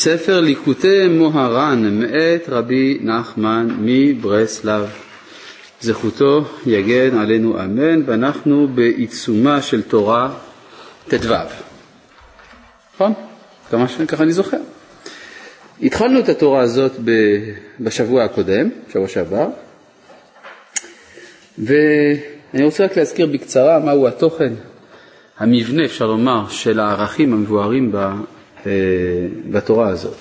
ספר ליקוטי מוהר"ן מאת רבי נחמן מברסלב. זכותו יגן עלינו אמן, ואנחנו בעיצומה של תורה ט"ו. נכון? ככה אני זוכר. התחלנו את התורה הזאת בשבוע הקודם, שבוע שעבר, ואני רוצה רק להזכיר בקצרה מהו התוכן, המבנה, אפשר לומר, של הערכים המבוארים בתורה הזאת.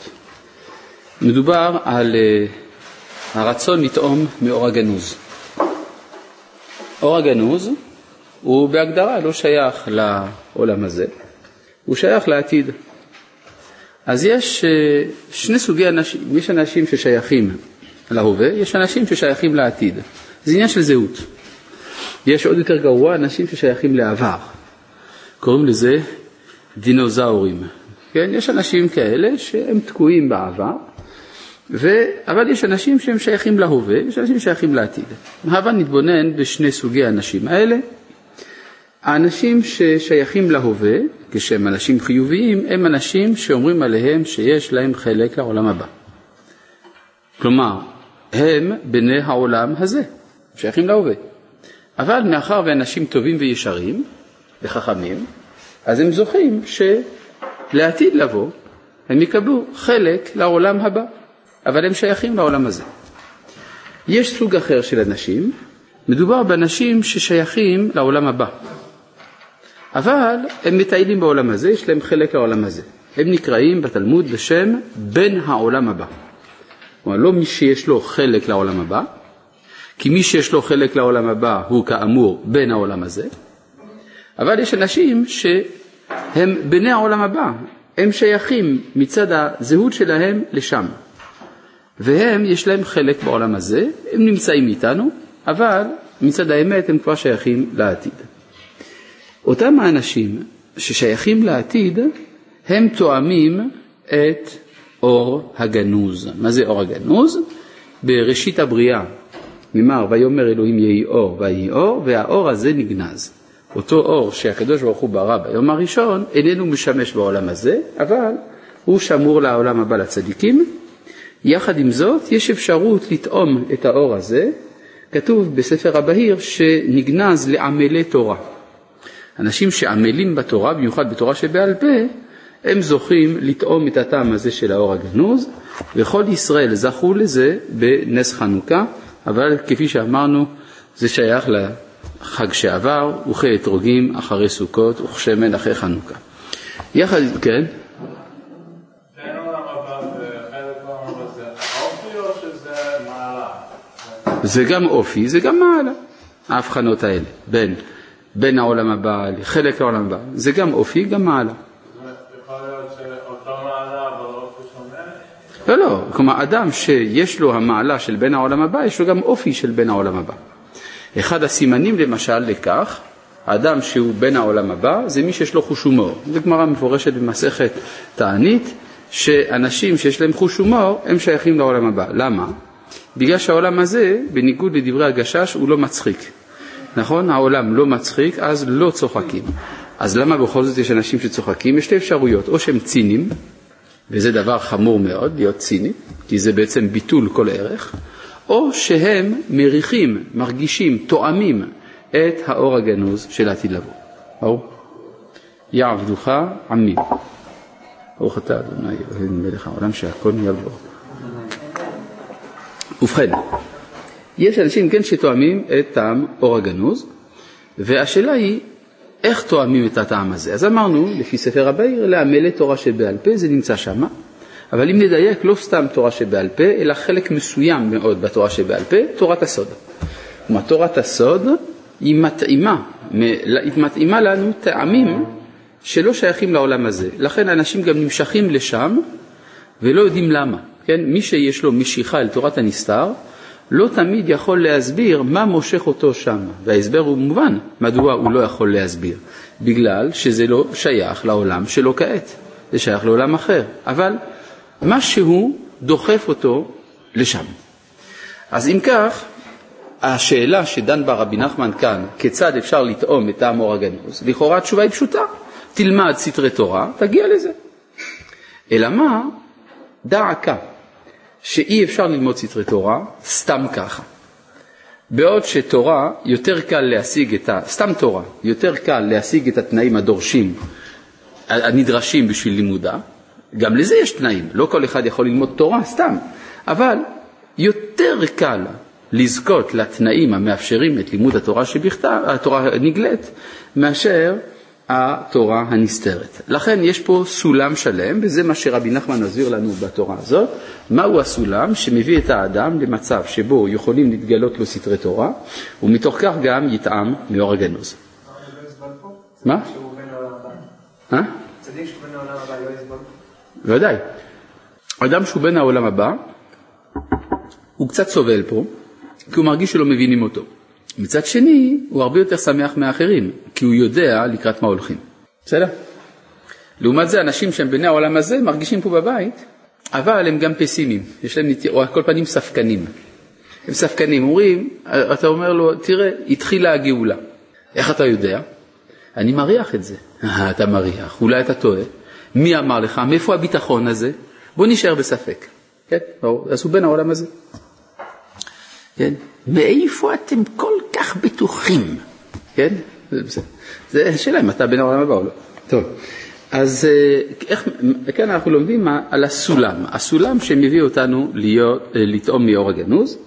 מדובר על אה, הרצון לטעום מאור הגנוז. אור הגנוז הוא בהגדרה לא שייך לעולם הזה, הוא שייך לעתיד. אז יש אה, שני סוגי אנשים, יש אנשים ששייכים להווה, יש אנשים ששייכים לעתיד. זה עניין של זהות. יש עוד יותר גרוע, אנשים ששייכים לעבר. קוראים לזה דינוזאורים. כן? יש אנשים כאלה שהם תקועים בעבר, ו... אבל יש אנשים שהם שייכים להווה, יש אנשים ששייכים לעתיד. הבה נתבונן בשני סוגי האנשים האלה. האנשים ששייכים להווה, כשהם אנשים חיוביים, הם אנשים שאומרים עליהם שיש להם חלק לעולם הבא. כלומר, הם בני העולם הזה, שייכים להווה. אבל מאחר ואנשים טובים וישרים וחכמים, אז הם זוכים ש... לעתיד לבוא, הם יקבלו חלק לעולם הבא, אבל הם שייכים לעולם הזה. יש סוג אחר של אנשים, מדובר באנשים ששייכים לעולם הבא, אבל הם מטיילים בעולם הזה, יש להם חלק לעולם הזה. הם נקראים בתלמוד בשם בן העולם הבא. כלומר, לא מי שיש לו חלק לעולם הבא, כי מי שיש לו חלק לעולם הבא הוא כאמור בן העולם הזה, אבל יש אנשים ש... הם בני העולם הבא, הם שייכים מצד הזהות שלהם לשם. והם, יש להם חלק בעולם הזה, הם נמצאים איתנו, אבל מצד האמת הם כבר שייכים לעתיד. אותם האנשים ששייכים לעתיד, הם תואמים את אור הגנוז. מה זה אור הגנוז? בראשית הבריאה נאמר, ויאמר אלוהים יהי אור ויהי אור, והאור הזה נגנז. אותו אור שהקדוש ברוך הוא ברא ביום הראשון איננו משמש בעולם הזה, אבל הוא שמור לעולם הבא לצדיקים. יחד עם זאת, יש אפשרות לטעום את האור הזה. כתוב בספר הבהיר שנגנז לעמלי תורה. אנשים שעמלים בתורה, במיוחד בתורה שבעל פה, הם זוכים לטעום את הטעם הזה של האור הגנוז, וכל ישראל זכו לזה בנס חנוכה, אבל כפי שאמרנו, זה שייך חג שעבר, וכי אתרוגים אחרי סוכות וכשמן אחרי חנוכה. יחד, כן? זה גם אופי, זה גם מעלה, ההבחנות האלה, בין, בין העולם הבא לחלק העולם הבא, זה גם אופי, גם מעלה. לא, לא, כלומר אדם שיש לו המעלה של בין העולם הבא, יש לו גם אופי של בין העולם הבא. אחד הסימנים למשל לכך, האדם שהוא בן העולם הבא, זה מי שיש לו חוש הומור. זו גמרא מפורשת במסכת תענית, שאנשים שיש להם חוש הומור, הם שייכים לעולם הבא. למה? בגלל שהעולם הזה, בניגוד לדברי הגשש, הוא לא מצחיק. נכון? העולם לא מצחיק, אז לא צוחקים. אז למה בכל זאת יש אנשים שצוחקים? יש שתי אפשרויות, או שהם ציניים, וזה דבר חמור מאוד, להיות ציני, כי זה בעצם ביטול כל ערך, או שהם מריחים, מרגישים, תואמים את האור הגנוז של העתיד לבוא. ברור? יעבדוך עמי. ברוך אתה אדוני אלוהינו מלך העולם שהכל בו. ובכן, יש אנשים כן שתואמים את טעם אור הגנוז, והשאלה היא איך תואמים את הטעם הזה. אז אמרנו, לפי ספר הבאיר, לעמלי תורה שבעל פה, זה נמצא שמה. אבל אם נדייק, לא סתם תורה שבעל פה, אלא חלק מסוים מאוד בתורה שבעל פה, תורת הסוד. כלומר, תורת הסוד היא מתאימה, היא מתאימה לנו טעמים שלא שייכים לעולם הזה. לכן אנשים גם נמשכים לשם ולא יודעים למה. כן? מי שיש לו משיכה אל תורת הנסתר, לא תמיד יכול להסביר מה מושך אותו שם. וההסבר הוא מובן, מדוע הוא לא יכול להסביר. בגלל שזה לא שייך לעולם שלו כעת, זה שייך לעולם אחר. אבל משהו דוחף אותו לשם. אז אם כך, השאלה שדן בה רבי נחמן כאן, כיצד אפשר לטעום את טעם הגנוז, לכאורה התשובה היא פשוטה, תלמד סתרי תורה, תגיע לזה. אלא מה, דע עקה, שאי אפשר ללמוד סתרי תורה סתם ככה. בעוד שתורה יותר קל להשיג את ה... סתם תורה, יותר קל להשיג את התנאים הדורשים, הנדרשים בשביל לימודה, גם לזה יש תנאים, לא כל אחד יכול ללמוד תורה סתם, אבל יותר קל לזכות לתנאים המאפשרים את לימוד התורה שבכתב, התורה הנגלית, מאשר התורה הנסתרת. לכן יש פה סולם שלם, וזה מה שרבי נחמן מסביר לנו בתורה הזאת, מהו הסולם שמביא את האדם למצב שבו יכולים להתגלות לו סתרי תורה, ומתוך כך גם יטעם מאור הגנוז. מה? אה? ודאי. אדם שהוא בן העולם הבא, הוא קצת סובל פה, כי הוא מרגיש שלא מבינים אותו. מצד שני, הוא הרבה יותר שמח מאחרים, כי הוא יודע לקראת מה הולכים. בסדר? לעומת זה, אנשים שהם בני העולם הזה מרגישים פה בבית, אבל הם גם פסימיים, יש להם, או על כל פנים ספקנים. הם ספקנים, אומרים, אתה אומר לו, תראה, התחילה הגאולה. איך אתה יודע? אני מריח את זה. אה, אתה מריח, אולי אתה טועה. מי אמר לך? מאיפה הביטחון הזה? בוא נשאר בספק. כן, ברור, אז הוא בן העולם הזה. כן? מאיפה אתם כל כך בטוחים? כן? זה השאלה אם אתה בן העולם הבא או לא. טוב, אז אה, איך, כאן אנחנו לומדים על הסולם, הסולם שמביא אותנו להיות, אה, לטעום מאור הגנוז,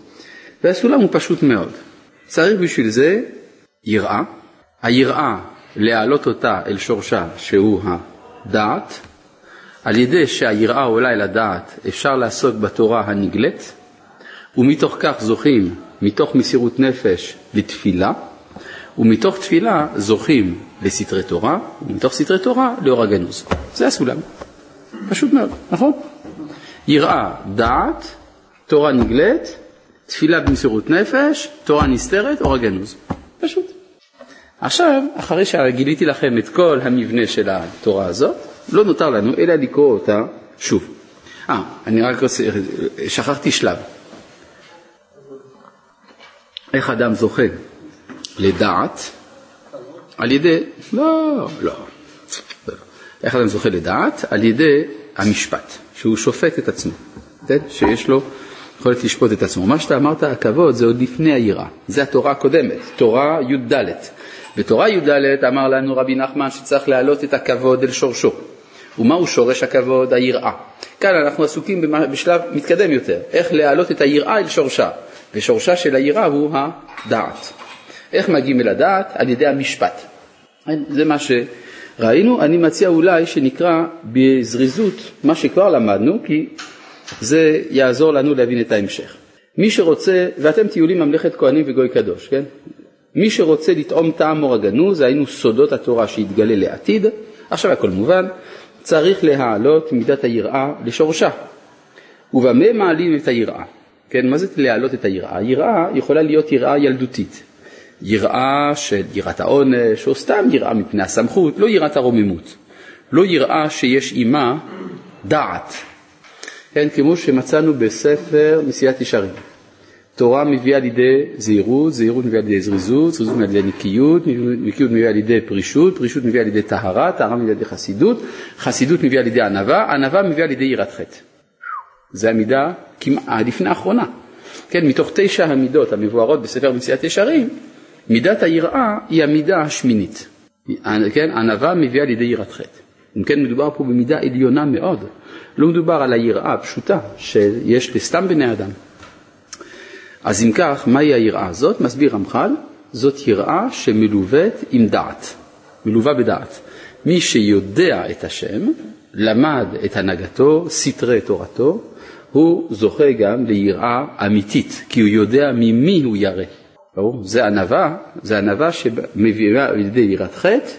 והסולם הוא פשוט מאוד. צריך בשביל זה יראה, היראה להעלות אותה אל שורשה שהוא הדעת, על ידי שהיראה עולה אל הדעת אפשר לעסוק בתורה הנגלית, ומתוך כך זוכים, מתוך מסירות נפש, לתפילה, ומתוך תפילה זוכים לסתרי תורה, ומתוך סתרי תורה לאור הגנוז. זה הסולם. פשוט מאוד, נכון? יראה דעת, תורה נגלית, תפילה במסירות נפש, תורה נסתרת, אור הגנוז. פשוט. עכשיו, אחרי שגיליתי לכם את כל המבנה של התורה הזאת, לא נותר לנו אלא לקרוא אותה שוב. אה, אני רק רוצה, שכחתי שלב. איך אדם זוכה לדעת על ידי, לא, לא, איך אדם זוכה לדעת? על ידי המשפט, שהוא שופט את עצמו, כן? שיש לו יכולת לשפוט את עצמו. מה שאתה אמרת, הכבוד, זה עוד לפני היראה, זה התורה הקודמת, תורה י"ד. בתורה י"ד אמר לנו רבי נחמן שצריך להעלות את הכבוד אל שורשו. ומהו שורש הכבוד? היראה. כאן אנחנו עסוקים בשלב מתקדם יותר, איך להעלות את היראה אל שורשה. ושורשה של היראה הוא הדעת. איך מגיעים אל הדעת? על ידי המשפט. זה מה שראינו, אני מציע אולי שנקרא בזריזות מה שכבר למדנו, כי זה יעזור לנו להבין את ההמשך. מי שרוצה, ואתם תהיו לי ממלכת כהנים וגוי קדוש, כן? מי שרוצה לטעום טעם אור הגנוז, היינו סודות התורה שיתגלה לעתיד, עכשיו הכל מובן, צריך להעלות מידת היראה לשורשה. ובמה מעלים את היראה? כן, מה זה להעלות את היראה? יראה יכולה להיות יראה ילדותית. יראה של יראת העונש, או סתם יראה מפני הסמכות, לא יראת הרוממות. לא יראה שיש עימה דעת. כן, כמו שמצאנו בספר מסיעת ישרים. תורה מביאה לידי זהירות, זהירות מביאה לידי זריזות, זריזות מביאה לידי נקיות, נקיות מביאה לידי פרישות, פרישות מביאה לידי טהרה, טהרה מביאה לידי חסידות, חסידות מביאה לידי ענווה, ענווה מביאה לידי יראת חטא. זה המידה כמעט לפני האחרונה. כן, מתוך תשע המידות המבוארות בספר מציאת ישרים, מידת היראה היא המידה השמינית. כן, ענווה מביאה לידי יראת חטא. אם כן, מדובר פה במידה עליונה מאוד. לא מדובר על היראה הפשוטה שיש לסתם בני אדם. אז אם כך, מהי היראה הזאת? מסביר רמח"ל, זאת יראה שמלוות עם דעת, מלווה בדעת. מי שיודע את השם, למד את הנהגתו, סתרי תורתו, הוא זוכה גם ליראה אמיתית, כי הוא יודע ממי הוא ירא. ברור? זה ענווה, זה ענווה שמביאה על ידי יראת חטא,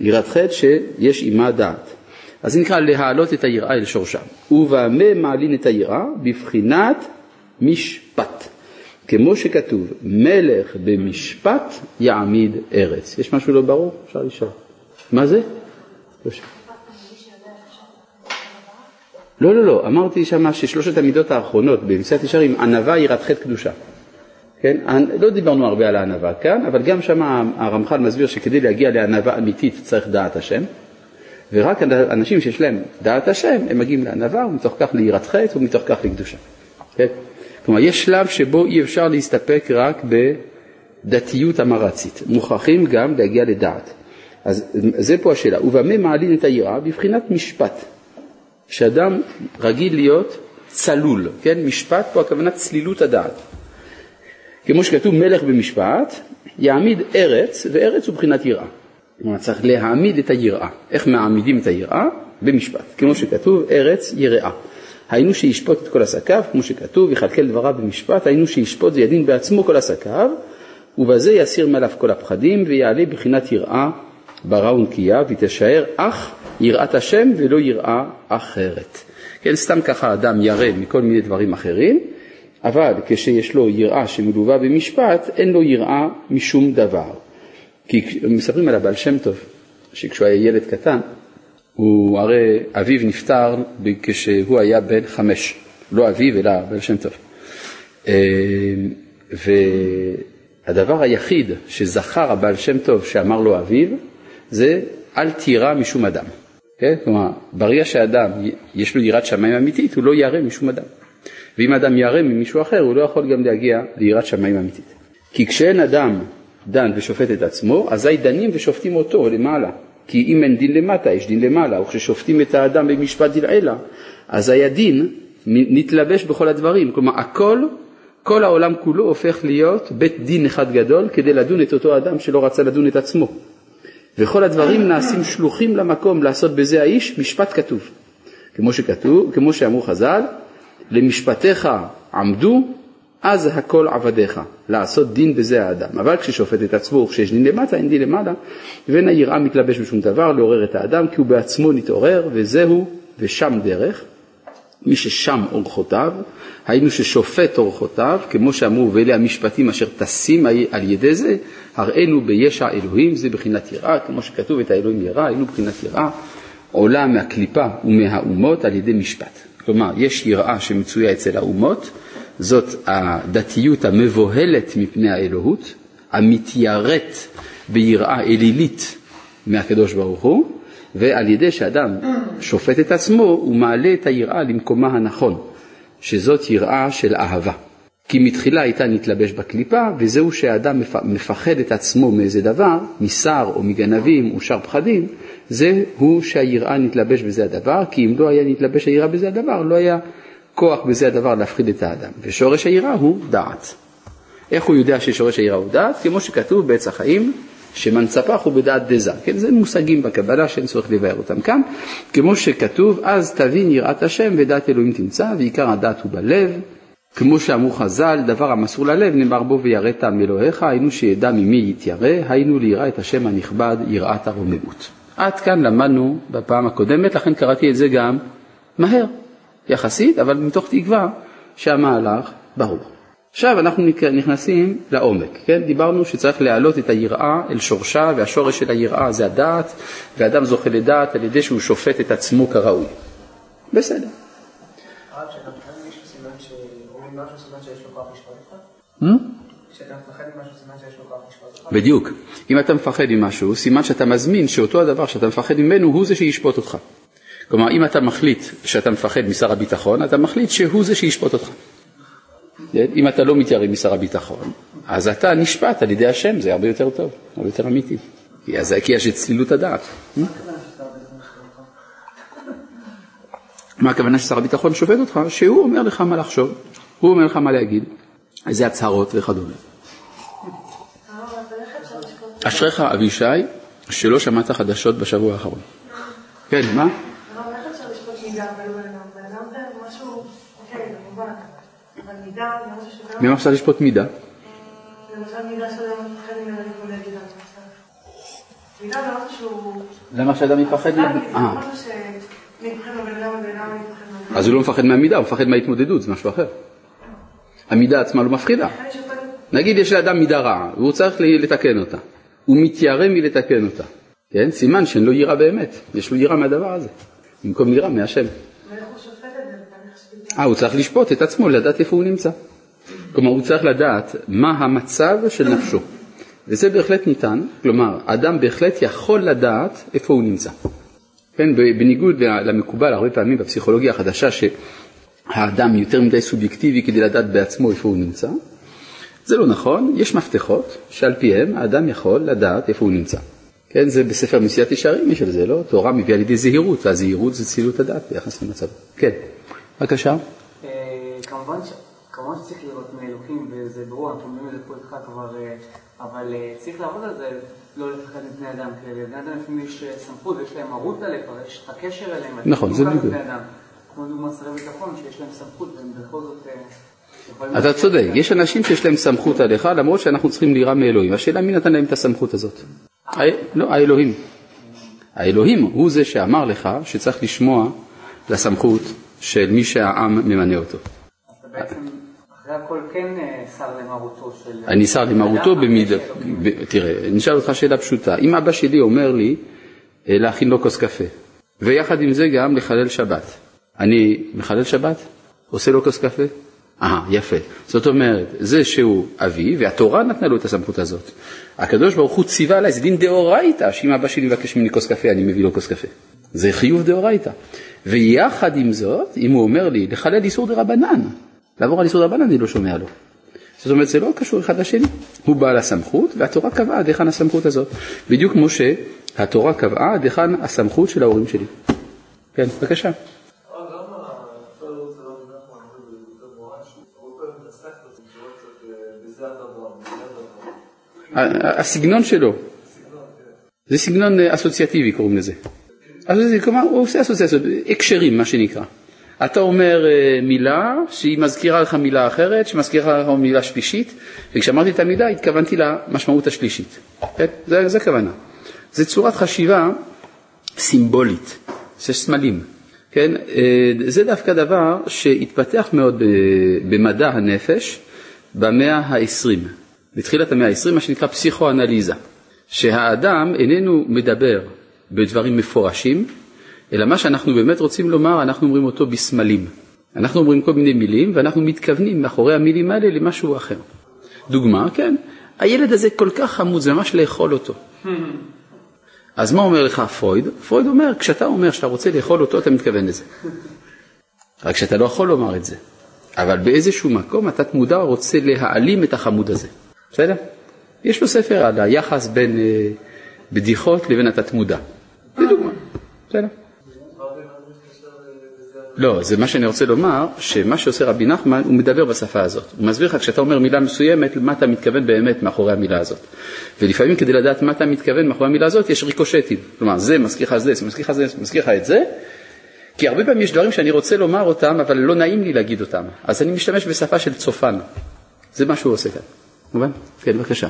יראת חטא שיש עימה דעת. אז זה נקרא להעלות את היראה אל שורשה. ובמה מעלין את היראה? בבחינת משפט. כמו שכתוב, מלך במשפט יעמיד ארץ. יש משהו לא ברור? אפשר לשאול. מה זה? לא לא, לא, לא, אמרתי שמה ששלושת המידות האחרונות במסיעת ישרים, ענווה, יראת חטא קדושה. כן? לא דיברנו הרבה על הענווה כאן, אבל גם שם הרמח"ל מסביר שכדי להגיע לענווה אמיתית צריך דעת השם. ורק אנשים שיש להם דעת השם, הם מגיעים לענווה, ומתוך כך ליראת חטא, ומתוך כך לקדושה. כן? כלומר, יש שלב שבו אי אפשר להסתפק רק בדתיות המרצית, מוכרחים גם להגיע לדעת. אז זה פה השאלה, ובמה מעלין את היראה? בבחינת משפט. שאדם רגיל להיות צלול, כן? משפט פה הכוונה צלילות הדעת. כמו שכתוב מלך במשפט, יעמיד ארץ, וארץ הוא בחינת יראה. כלומר צריך להעמיד את היראה. איך מעמידים את היראה? במשפט. כמו שכתוב, ארץ יראה. היינו שישפוט את כל עסקיו, כמו שכתוב, יכלכל דבריו במשפט, היינו שישפוט וידין בעצמו כל עסקיו, ובזה יסיר מעליו כל הפחדים, ויעלה בחינת יראה ברא ונקייה, ותישאר אך יראת השם ולא יראה אחרת. כן, סתם ככה אדם ירא מכל מיני דברים אחרים, אבל כשיש לו יראה שמלווה במשפט, אין לו יראה משום דבר. כי מספרים על הבעל שם טוב, שכשהוא היה ילד קטן, הוא הרי אביו נפטר כשהוא היה בן חמש, לא אביו אלא בעל שם טוב. אה, והדבר היחיד שזכר הבעל שם טוב שאמר לו אביו, זה אל תירא משום אדם. כן? כלומר, ברגע שאדם יש לו יראת שמיים אמיתית, הוא לא ירא משום אדם. ואם אדם ירא ממישהו אחר, הוא לא יכול גם להגיע ליראת שמיים אמיתית. כי כשאין אדם דן ושופט את עצמו, אזי דנים ושופטים אותו למעלה. כי אם אין דין למטה, יש דין למעלה, וכששופטים את האדם במשפט דלעילה, אזי הדין נתלבש בכל הדברים. כלומר, הכל, כל העולם כולו הופך להיות בית דין אחד גדול כדי לדון את אותו אדם שלא רצה לדון את עצמו. וכל הדברים נעשים שלוחים למקום לעשות בזה האיש משפט כתוב. כמו שכתוב, כמו שאמרו חז"ל, למשפטיך עמדו, אז הכל עבדיך, לעשות דין בזה האדם. אבל כששופט את עצמו, כשיש דין למטה, אין דין למעלה, ואין היראה מתלבש בשום דבר, לעורר את האדם, כי הוא בעצמו נתעורר, וזהו, ושם דרך. מי ששם אורחותיו, היינו ששופט אורחותיו, כמו שאמרו, ואלה המשפטים אשר טסים על ידי זה, הראינו בישע אלוהים, זה בחינת יראה, כמו שכתוב את האלוהים יראה, היינו בחינת יראה, עולה מהקליפה ומהאומות על ידי משפט. כלומר, יש יראה שמצויה אצל האומות, זאת הדתיות המבוהלת מפני האלוהות, המתייראת ביראה אלילית מהקדוש ברוך הוא, ועל ידי שאדם שופט את עצמו, הוא מעלה את היראה למקומה הנכון, שזאת יראה של אהבה. כי מתחילה הייתה נתלבש בקליפה, וזהו שהאדם מפחד את עצמו מאיזה דבר, משר או מגנבים או שר פחדים, זהו שהיראה נתלבש בזה הדבר, כי אם לא היה נתלבש היראה בזה הדבר, לא היה כוח בזה הדבר להפחיד את האדם. ושורש היראה הוא דעת. איך הוא יודע ששורש היראה הוא דעת? כמו שכתוב בעץ החיים, שמנצפח הוא בדעת דזה. כן, זה מושגים בקבלה שאין צורך לבאר אותם כאן. כמו שכתוב, אז תבין יראת השם ודעת אלוהים תמצא, ועיקר הדעת הוא בלב. כמו שאמרו חז"ל, דבר המסור ללב נאמר בו ויראת מאלוהיך, היינו שידע ממי יתיירא, היינו ליראה את השם הנכבד, יראת הרוממות. עד כאן למדנו בפעם הקודמת, לכן קראתי את זה גם מהר, יחסית, אבל מתוך תקווה שהמהלך ברור. עכשיו אנחנו נכנסים לעומק, כן? דיברנו שצריך להעלות את היראה אל שורשה, והשורש של היראה זה הדעת, ואדם זוכה לדעת על ידי שהוא שופט את עצמו כראוי. בסדר. בדיוק. אם אתה מפחד ממשהו, סימן שאתה מזמין שאותו הדבר שאתה מפחד ממנו הוא זה שישפוט אותך. כלומר, אם אתה מחליט שאתה מפחד משר הביטחון, אתה מחליט שהוא זה שישפוט אותך. אם אתה לא מתיירא משר הביטחון, אז אתה נשפט על ידי השם, זה הרבה יותר טוב, הרבה יותר אמיתי. כי יש את צלילות הדעת. מה הכוונה ששר הביטחון שופט אותך? שהוא אומר לך מה לחשוב, הוא אומר לך מה להגיד, איזה הצהרות וכדומה. אשריך אבישי שלא שמעת חדשות בשבוע האחרון. כן, מה? ממה אפשר לשפוט מידה? למה שאדם יפחד? אה. אז הוא לא מפחד מהמידה, הוא מפחד מההתמודדות, זה משהו אחר. המידה עצמה לא מפחידה. נגיד יש לאדם מידה רעה, והוא צריך לתקן אותה. הוא מתיירא מלתקן אותה. כן? סימן שאין לו יראה באמת, יש לו יראה מהדבר הזה, במקום יראה מהשם. אה, הוא צריך לשפוט את עצמו, לדעת איפה הוא נמצא. כלומר, הוא צריך לדעת מה המצב של נפשו. וזה בהחלט ניתן, כלומר, אדם בהחלט יכול לדעת איפה הוא נמצא. כן, בניגוד למקובל הרבה פעמים בפסיכולוגיה החדשה שהאדם יותר מדי סובייקטיבי כדי לדעת בעצמו איפה הוא נמצא, זה לא נכון, יש מפתחות שעל פיהם האדם יכול לדעת איפה הוא נמצא. כן, זה בספר מסיעת ישרים יש על זה, לא? תורה מביאה לידי זהירות, והזהירות זה צילות הדעת ביחס למצב. כן, בבקשה. אה, כמובן שצריך לראות מאלוקים, וזה ברור, אנחנו אומרים את זה פה איתך כבר, אה, אבל אה, צריך לעבוד על זה, לא לפחד מבני אדם כאלה. בני אדם לפעמים יש סמכות, יש להם מרות עליך, יש לך קשר אליהם. נכון, זה בדיוק. כמו דוגמא שרי ביטחון, שיש להם סמכות, והם בכל זאת... אתה צודק, יש אנשים שיש להם סמכות עליך, למרות שאנחנו צריכים לירה מאלוהים. השאלה מי נתן להם את הסמכות הזאת? לא, האלוהים. האלוהים הוא זה שאמר לך שצריך לשמוע לסמכות של מי שהעם ממנה אותו. אז אתה בעצם אחרי הכל כן אה, שר למרותו של... אני שר למרותו במידה... תראה, אני אשאל אותך שאלה פשוטה. אם אבא שלי אומר לי אה, להכין לו כוס קפה, ויחד עם זה גם לחלל שבת, אני מחלל שבת? עושה לו כוס קפה? אה, יפה. זאת אומרת, זה שהוא אבי, והתורה נתנה לו את הסמכות הזאת. הקדוש ברוך הוא ציווה עליי, זה דין דאורייתא, שאם אבא שלי מבקש ממני כוס קפה, אני מביא לו כוס קפה. זה חיוב דאורייתא. ויחד עם זאת, אם הוא אומר לי לחלל איסור דרבנן, לעבור על איסור דרבנן, אני לא שומע לו. זאת אומרת, זה לא קשור אחד לשני. הוא בעל הסמכות, והתורה קבעה עד היכן הסמכות הזאת. בדיוק כמו שהתורה קבעה עד היכן הסמכות של ההורים שלי. כן, בבקשה. הסגנון שלו, זה סגנון אה, אסוציאטיבי קוראים לזה. כלומר, הוא עושה אסוציאציות, הקשרים מה שנקרא. אתה אומר אה, מילה שהיא מזכירה לך מילה אחרת, שמזכירה לך מילה שלישית, וכשאמרתי את המילה התכוונתי למשמעות השלישית. כן? זה, זה הכוונה. זה צורת חשיבה סימבולית, זה סמלים. כן? אה, זה דווקא דבר שהתפתח מאוד במדע הנפש במאה ה-20. בתחילת המאה ה-20, מה שנקרא פסיכואנליזה, שהאדם איננו מדבר בדברים מפורשים, אלא מה שאנחנו באמת רוצים לומר, אנחנו אומרים אותו בסמלים. אנחנו אומרים כל מיני מילים, ואנחנו מתכוונים מאחורי המילים האלה למשהו אחר. דוגמה, כן, הילד הזה כל כך חמוד, זה ממש לאכול אותו. אז מה אומר לך פרויד? פרויד אומר, כשאתה אומר שאתה רוצה לאכול אותו, אתה מתכוון לזה. רק שאתה לא יכול לומר את זה. אבל באיזשהו מקום אתה תמודע רוצה להעלים את החמוד הזה. בסדר? יש לו ספר על היחס בין אה, בדיחות לבין התת-מודע. לדוגמה, בסדר? לא, זה מה שאני רוצה לומר, שמה שעושה רבי נחמן, הוא מדבר בשפה הזאת. הוא מסביר לך, כשאתה אומר מילה מסוימת, מה אתה מתכוון באמת מאחורי המילה הזאת. ולפעמים כדי לדעת מה אתה מתכוון מאחורי המילה הזאת, יש ריקושטים. כלומר, זה מזכיר לך זה, זה מזכיר לך זה, זה מזכיר לך את זה, כי הרבה פעמים יש דברים שאני רוצה לומר אותם, אבל לא נעים לי להגיד אותם. אז אני משתמש בשפה של צופן. זה מה שהוא עושה כאן. מובן? כן, בבקשה.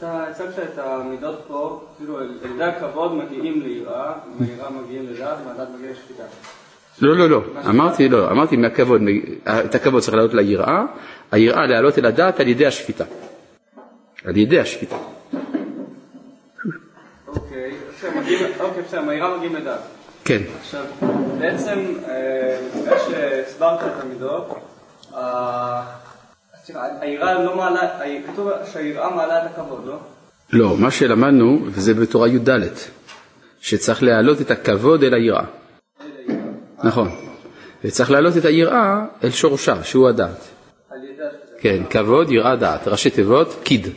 אתה הצגת את המידות פה, כאילו על ידי הכבוד מגיעים ליראה, מיראה מגיעים לדעת, מהדעת מגיעים לשפיטה. לא, לא, לא, אמרתי לא, אמרתי מהכבוד, את הכבוד צריך לעלות ליראה, היראה לעלות אל הדעת על ידי השפיטה. על ידי השפיטה. אוקיי, אוקיי בסדר, מהיראה מגיעים לדעת. כן. עכשיו, בעצם, אחרי שהסברת את המידות, לא מעלה, כתוב שהיראה מעלה את הכבוד, לא? לא, מה שלמדנו, וזה בתורה י"ד, שצריך להעלות את הכבוד אל היראה. נכון. וצריך להעלות את היראה אל שורשה, שהוא הדעת. כן, כבוד, יראה, דעת. ראשי תיבות, קיד.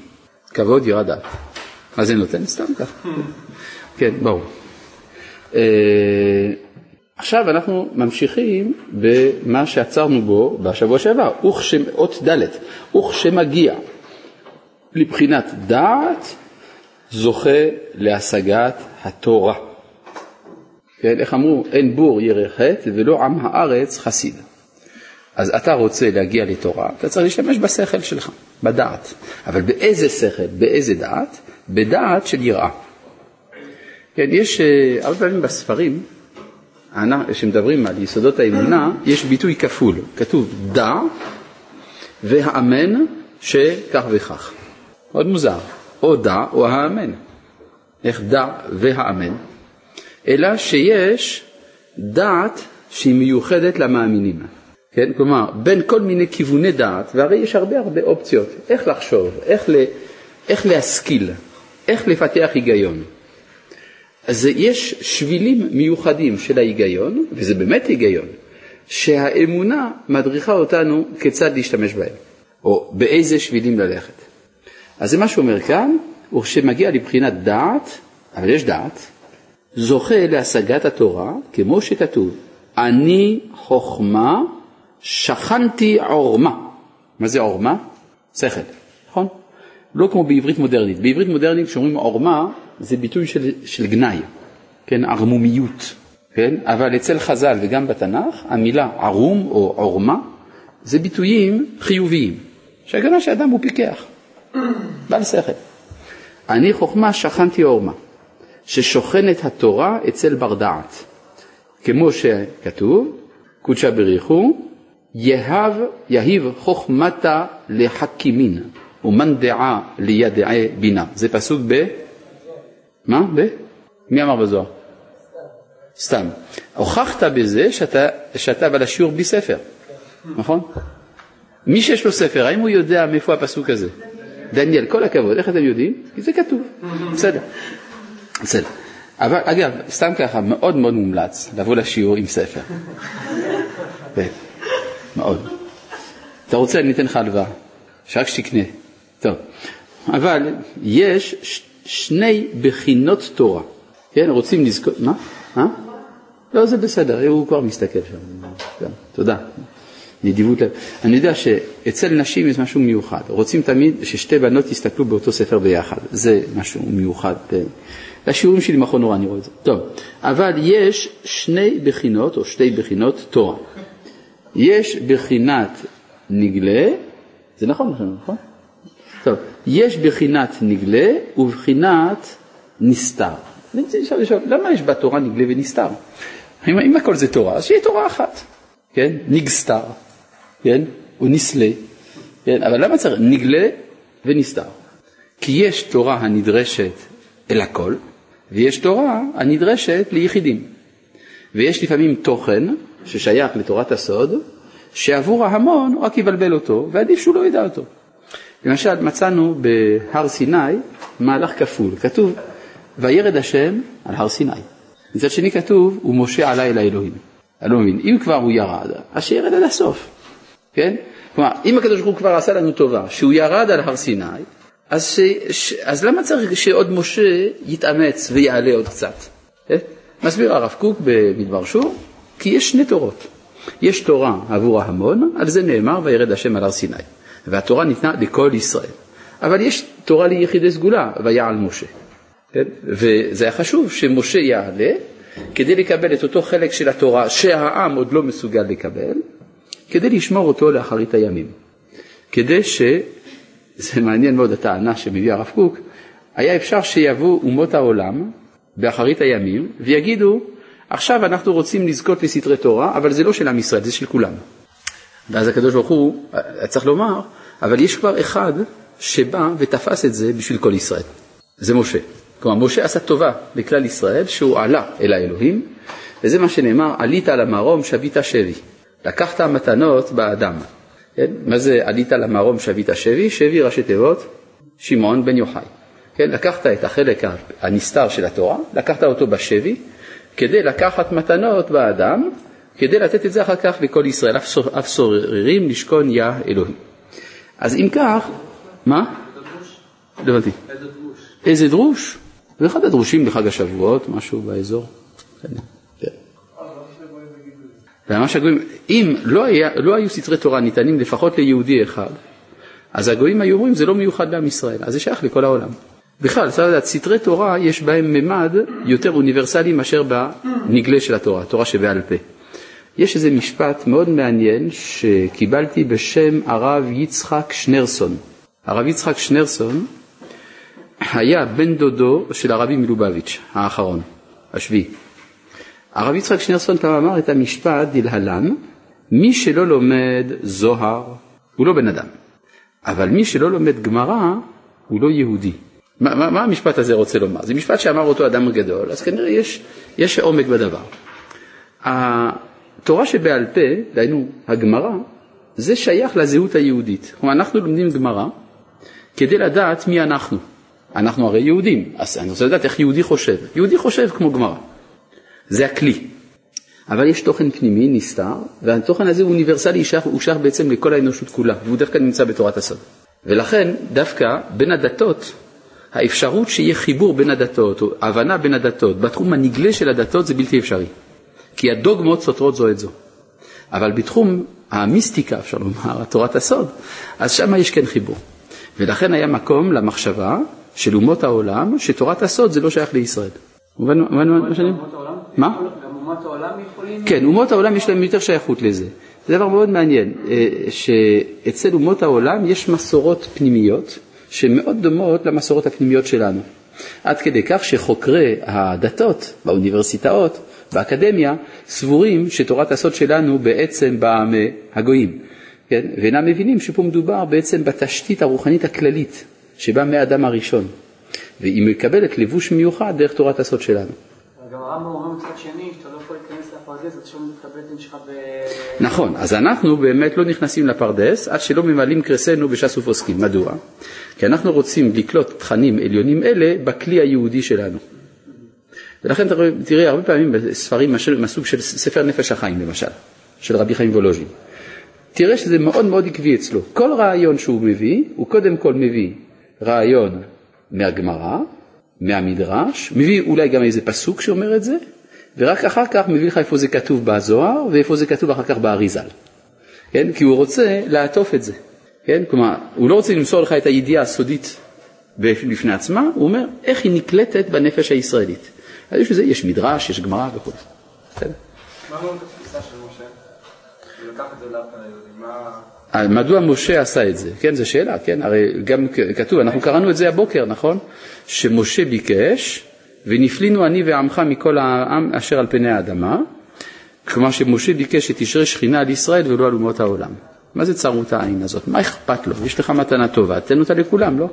כבוד, יראה, דעת. מה זה נותן? סתם ככה. כן, ברור. עכשיו אנחנו ממשיכים במה שעצרנו בו בשבוע שעבר, אות ד', וכשמגיע לבחינת דעת, זוכה להשגת התורה. כן, איך אמרו? אין בור ירא חטא ולא עם הארץ חסיד. אז אתה רוצה להגיע לתורה, אתה צריך להשתמש בשכל שלך, בדעת. אבל באיזה שכל, באיזה דעת? בדעת של יראה. כן, יש אה, הרבה פעמים בספרים, כשמדברים על יסודות האמונה, יש ביטוי כפול, כתוב דע והאמן שכך וכך. מאוד מוזר, או דע או האמן. איך דע והאמן? אלא שיש דעת שהיא מיוחדת למאמינים. כן? כלומר, בין כל מיני כיווני דעת, והרי יש הרבה הרבה אופציות, איך לחשוב, איך, ל, איך להשכיל, איך לפתח היגיון. אז יש שבילים מיוחדים של ההיגיון, וזה באמת היגיון, שהאמונה מדריכה אותנו כיצד להשתמש בהם, או באיזה שבילים ללכת. אז זה מה שהוא אומר כאן, הוא שמגיע לבחינת דעת, אבל יש דעת, זוכה להשגת התורה, כמו שכתוב, אני חוכמה, שכנתי עורמה. מה זה עורמה? שכל, נכון? לא כמו בעברית מודרנית. בעברית מודרנית כשאומרים עורמה זה ביטוי של, של גנאי, כן? ערמומיות, כן? אבל אצל חז"ל וגם בתנ"ך המילה ערום או עורמה זה ביטויים חיוביים, שהגנה שאדם הוא פיקח, בעל שכל. אני חוכמה שכנתי עורמה, ששוכנת התורה אצל בר דעת, כמו שכתוב, קודשא בריחו, יהב, יהיב חוכמתה לחכימין. ומאן דעה לידעי בינה. זה פסוק ב... מה? ב? מי אמר בזוהר? סתם. הוכחת בזה שאתה, שאתה בא לשיעור בלי ספר, נכון? מי שיש לו ספר, האם הוא יודע מאיפה הפסוק הזה? דניאל, כל הכבוד, איך אתם יודעים? כי זה כתוב, בסדר. בסדר. אבל אגב, סתם ככה, מאוד מאוד מומלץ לבוא לשיעור עם ספר. מאוד. אתה רוצה, אני אתן לך הלוואה, שרק שתקנה. טוב, אבל יש שני בחינות תורה, כן, רוצים לזכור, מה? אה? לא, זה בסדר, הוא כבר מסתכל שם, תודה, נדיבות לב. אני יודע שאצל נשים יש משהו מיוחד, רוצים תמיד ששתי בנות יסתכלו באותו ספר ביחד, זה משהו מיוחד. לשיעורים שלי מכון נורא אני רואה את זה. טוב, אבל יש שני בחינות או שתי בחינות תורה. יש בחינת נגלה, זה נכון, נכון? טוב, יש בחינת נגלה ובחינת נסתר. רוצה לשאול, למה יש בתורה נגלה ונסתר? אם, אם הכל זה תורה, אז שיהיה תורה אחת, כן? נגסתר, כן? או נסלה, כן? אבל למה צריך נגלה ונסתר? כי יש תורה הנדרשת אל הכל, ויש תורה הנדרשת ליחידים. ויש לפעמים תוכן ששייך לתורת הסוד, שעבור ההמון רק יבלבל אותו, ועדיף שהוא לא ידע אותו. למשל, מצאנו בהר סיני מהלך כפול. כתוב, וירד השם על הר סיני. מצד שני כתוב, ומשה עלה אל האלוהים. אני לא מבין, אם כבר הוא ירד, אז שירד עד הסוף, כן? כלומר, אם הקדוש ברוך הוא כבר עשה לנו טובה, שהוא ירד על הר סיני, אז, ש, ש, אז למה צריך שעוד משה יתאמץ ויעלה עוד קצת? כן? מסביר הרב קוק במדבר שור, כי יש שני תורות. יש תורה עבור ההמון, על זה נאמר וירד השם על הר סיני. והתורה ניתנה לכל ישראל. אבל יש תורה ליחידי סגולה, ויעל משה. כן? וזה היה חשוב שמשה יעלה כדי לקבל את אותו חלק של התורה שהעם עוד לא מסוגל לקבל, כדי לשמור אותו לאחרית הימים. כדי ש... זה מעניין מאוד הטענה שמביא הרב קוק, היה אפשר שיבואו אומות העולם באחרית הימים ויגידו, עכשיו אנחנו רוצים לזכות לסתרי תורה, אבל זה לא של עם ישראל, זה של כולם. ואז הקדוש ברוך הוא, צריך לומר, אבל יש כבר אחד שבא ותפס את זה בשביל כל ישראל, זה משה. כלומר, משה עשה טובה לכלל ישראל שהוא עלה אל האלוהים, וזה מה שנאמר, עלית למרום שבית שבי, לקחת מתנות באדם. כן? מה זה עלית למרום שבית שבי? שבי ראשי תיבות, שמעון בן יוחאי. כן? לקחת את החלק הנסתר של התורה, לקחת אותו בשבי, כדי לקחת מתנות באדם, כדי לתת את זה אחר כך לכל ישראל, אף סוררים לשכון יא אלוהים. אז אם כך, מה? לא הבנתי. איזה דרוש? זה אחד הדרושים בחג השבועות, משהו באזור. כן. וממש הגויים, אם לא, היה, לא היו סתרי תורה ניתנים לפחות ליהודי אחד, אז הגויים היו אומרים זה לא מיוחד לעם ישראל, אז זה שייך לכל העולם. בכלל, צריך לדעת, סתרי תורה יש בהם ממד יותר אוניברסלי מאשר בנגלה של התורה, תורה שבעל פה. יש איזה משפט מאוד מעניין שקיבלתי בשם הרב יצחק שנרסון. הרב יצחק שנרסון היה בן דודו של הרבי מלובביץ' האחרון, השביעי. הרב יצחק שנרסון פעם אמר את המשפט דלהלן, מי שלא לומד זוהר הוא לא בן אדם, אבל מי שלא לומד גמרא הוא לא יהודי. מה, מה, מה המשפט הזה רוצה לומר? זה משפט שאמר אותו אדם גדול, אז כנראה יש, יש עומק בדבר. התורה שבעל פה, דהיינו הגמרא, זה שייך לזהות היהודית. כלומר, אנחנו לומדים גמרא כדי לדעת מי אנחנו. אנחנו הרי יהודים, אז אני רוצה לדעת איך יהודי חושב. יהודי חושב כמו גמרא, זה הכלי. אבל יש תוכן פנימי נסתר, והתוכן הזה הוא אוניברסלי, הוא שייך בעצם לכל האנושות כולה, והוא דווקא נמצא בתורת הסוד. ולכן דווקא בין הדתות, האפשרות שיהיה חיבור בין הדתות, או הבנה בין הדתות, בתחום הנגלה של הדתות זה בלתי אפשרי. כי הדוגמות סותרות זו את זו. אבל בתחום המיסטיקה, אפשר לומר, תורת הסוד, אז שם יש כן חיבור. ולכן היה מקום למחשבה של אומות העולם, שתורת הסוד זה לא שייך לישראל. מובן מה שאני... מה? גם אומות העולם יכולים... כן, אומות העולם יש להם יותר שייכות לזה. זה דבר מאוד מעניין, אה, שאצל אומות העולם יש מסורות פנימיות שמאוד דומות למסורות הפנימיות שלנו. עד כדי כך שחוקרי הדתות באוניברסיטאות, באקדמיה, סבורים שתורת הסוד שלנו בעצם באה מהגויים, כן? ואינם מבינים שפה מדובר בעצם בתשתית הרוחנית הכללית שבאה מהאדם הראשון, והיא מקבלת לבוש מיוחד דרך תורת הסוד שלנו. גם הרמב"ם אומר מצד שני, שאתה לא יכול להיכנס לפרדס עד שלא מתקבלת שלך ב... נכון, אז אנחנו באמת לא נכנסים לפרדס עד שלא ממלאים קרסנו בש"ס ופוסקים. מדוע? כי אנחנו רוצים לקלוט תכנים עליונים אלה בכלי היהודי שלנו. ולכן תראה הרבה פעמים בספרים מהסוג של ספר נפש החיים למשל, של רבי חיים וולוז'ין. תראה שזה מאוד מאוד עקבי אצלו. כל רעיון שהוא מביא, הוא קודם כל מביא רעיון מהגמרא, מהמדרש, מביא אולי גם איזה פסוק שאומר את זה, ורק אחר כך מביא לך איפה זה כתוב בזוהר ואיפה זה כתוב אחר כך באריזל. כן? כי הוא רוצה לעטוף את זה. כן? כלומר, הוא לא רוצה למסור לך את הידיעה הסודית בפני עצמה, הוא אומר איך היא נקלטת בנפש הישראלית. אז יש לזה, יש מדרש, יש גמרא וכו'. בסדר? מה אמרת התפיסה של משה? הוא לקח את זה לאפן היהודי, אה, מדוע משה עשה את זה? כן, זו שאלה, כן? הרי גם כתוב, אנחנו קראנו את זה הבוקר, נכון? שמשה ביקש, ונפלינו אני ועמך מכל העם אשר על פני האדמה, כלומר שמשה ביקש שתשרה שכינה על ישראל ולא על אומות העולם. מה זה צרות העין הזאת? מה אכפת לו? יש לך מתנה טובה, תן אותה לכולם, לא?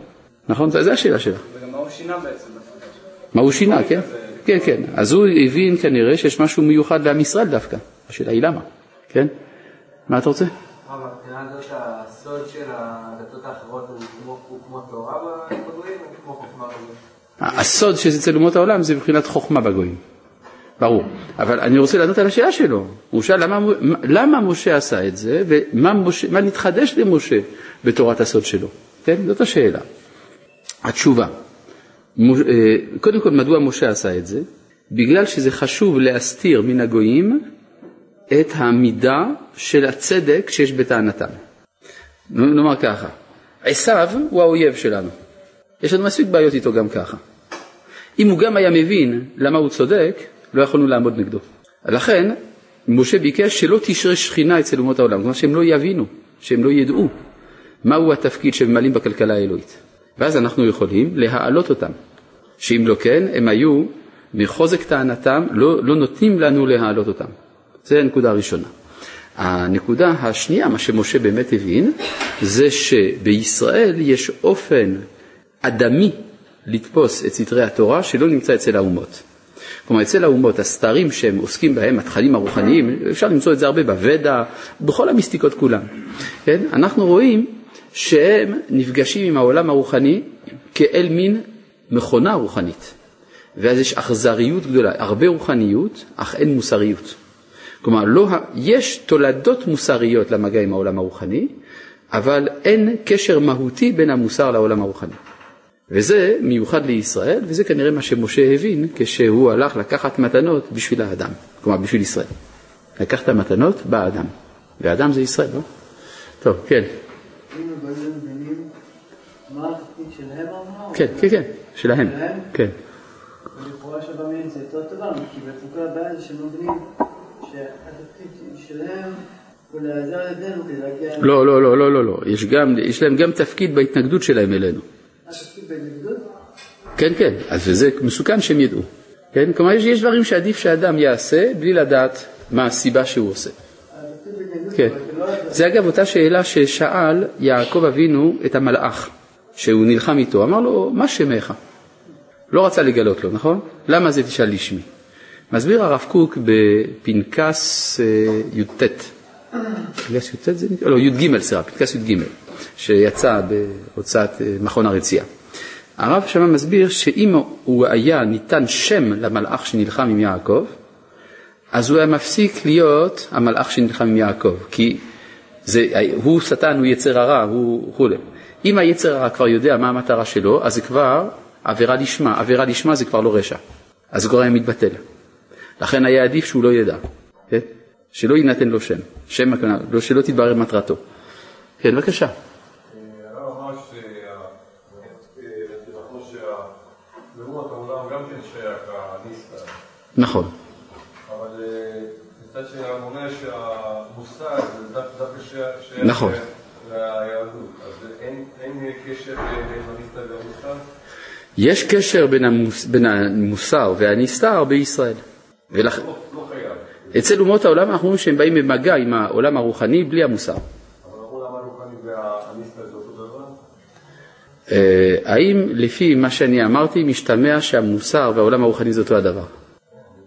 נכון? זו השאלה שלה. וגם מה הוא שינה בעצם? מה הוא שינה, כן? כן, כן. אז הוא הבין כנראה שיש משהו מיוחד לעם ישראל דווקא. השאלה היא למה, כן? מה אתה רוצה? מבחינה זאת הסוד של הדתות האחרות הוא כמו תורה בגויים או כמו חוכמה בגויים? הסוד שזה אצל אומות העולם זה מבחינת חוכמה בגויים. ברור. אבל אני רוצה לענות על השאלה שלו. הוא שאל למה, למה משה עשה את זה ומה משה, נתחדש למשה בתורת הסוד שלו. כן? זאת השאלה. התשובה. אה, קודם כל, מדוע משה עשה את זה? בגלל שזה חשוב להסתיר מן הגויים את המידה של הצדק שיש בטענתם. נאמר ככה, עשיו הוא האויב שלנו. יש לנו מספיק בעיות איתו גם ככה. אם הוא גם היה מבין למה הוא צודק, לא יכולנו לעמוד נגדו. לכן, משה ביקש שלא תשרה שכינה אצל אומות העולם, כלומר שהם לא יבינו, שהם לא ידעו מהו התפקיד שממלאים בכלכלה האלוהית. ואז אנחנו יכולים להעלות אותם, שאם לא כן, הם היו מחוזק טענתם, לא, לא נותנים לנו להעלות אותם. זו הנקודה הראשונה. הנקודה השנייה, מה שמשה באמת הבין, זה שבישראל יש אופן אדמי לתפוס את סתרי התורה שלא נמצא אצל האומות. כלומר, אצל האומות, הסתרים שהם עוסקים בהם, התכנים הרוחניים, אפשר למצוא את זה הרבה בוודא, בכל המיסטיקות כולם. כן? אנחנו רואים שהם נפגשים עם העולם הרוחני כאל מין מכונה רוחנית. ואז יש אכזריות גדולה, הרבה רוחניות, אך אין מוסריות. כלומר, לא, יש תולדות מוסריות למגע עם העולם הרוחני, אבל אין קשר מהותי בין המוסר לעולם הרוחני. וזה מיוחד לישראל, וזה כנראה מה שמשה הבין כשהוא הלך לקחת מתנות בשביל האדם, כלומר בשביל ישראל. לקחת מתנות באדם, והאדם זה ישראל, לא? טוב, כן. כן, כן, כן, שלהם. כן. ולכאורה שבמין זה יותר טובה, כי בעצם כל הבעיה זה שהם לא מבינים שהתפקיד שלהם. לא, לא, לא, לא, לא, לא. יש, גם, יש להם גם תפקיד בהתנגדות שלהם אלינו. התפקיד בהתנגדות? כן, כן, אז זה מסוכן שהם ידעו. כן? כלומר, יש, יש דברים שעדיף שאדם יעשה בלי לדעת מה הסיבה שהוא עושה. כן. זה אגב אותה שאלה ששאל יעקב אבינו את המלאך, שהוא נלחם איתו, אמר לו, מה שמך? לא רצה לגלות לו, נכון? למה זה תשאל לשמי? מסביר הרב קוק בפנקס אה, י"ט, פנקס י"ט זה נקרא? לא, י"ג, סליחה, פנקס י"ג, שיצא בהוצאת אה, מכון הרצייה. הרב שמה מסביר שאם הוא היה ניתן שם למלאך שנלחם עם יעקב, אז הוא היה מפסיק להיות המלאך שנלחם עם יעקב, כי זה, הוא שטן, הוא יצר הרע, הוא וכולי. אם היצר הרע כבר יודע מה המטרה שלו, אז זה כבר עבירה לשמה, עבירה לשמה זה כבר לא רשע, אז היה מתבטל. לכן היה עדיף שהוא לא ידע, כן? שלא יינתן לו שם, שם הכוונה, לא, שלא תתברר מטרתו. כן, בבקשה. נכון. אבל אה, מצד שני המונה שהמושג זה דווקא שייך נכון. ליהדות, אז אין קשר בין הנסתר והמושג? יש קשר בין, המוס, בין המוסר והנסתר בישראל. ולכ... לא, לא חייב. אצל אומות העולם אנחנו אומרים שהם באים במגע עם העולם הרוחני בלי המוסר. אה, האם לפי מה שאני אמרתי משתמע שהמוסר והעולם הרוחני זה אותו הדבר?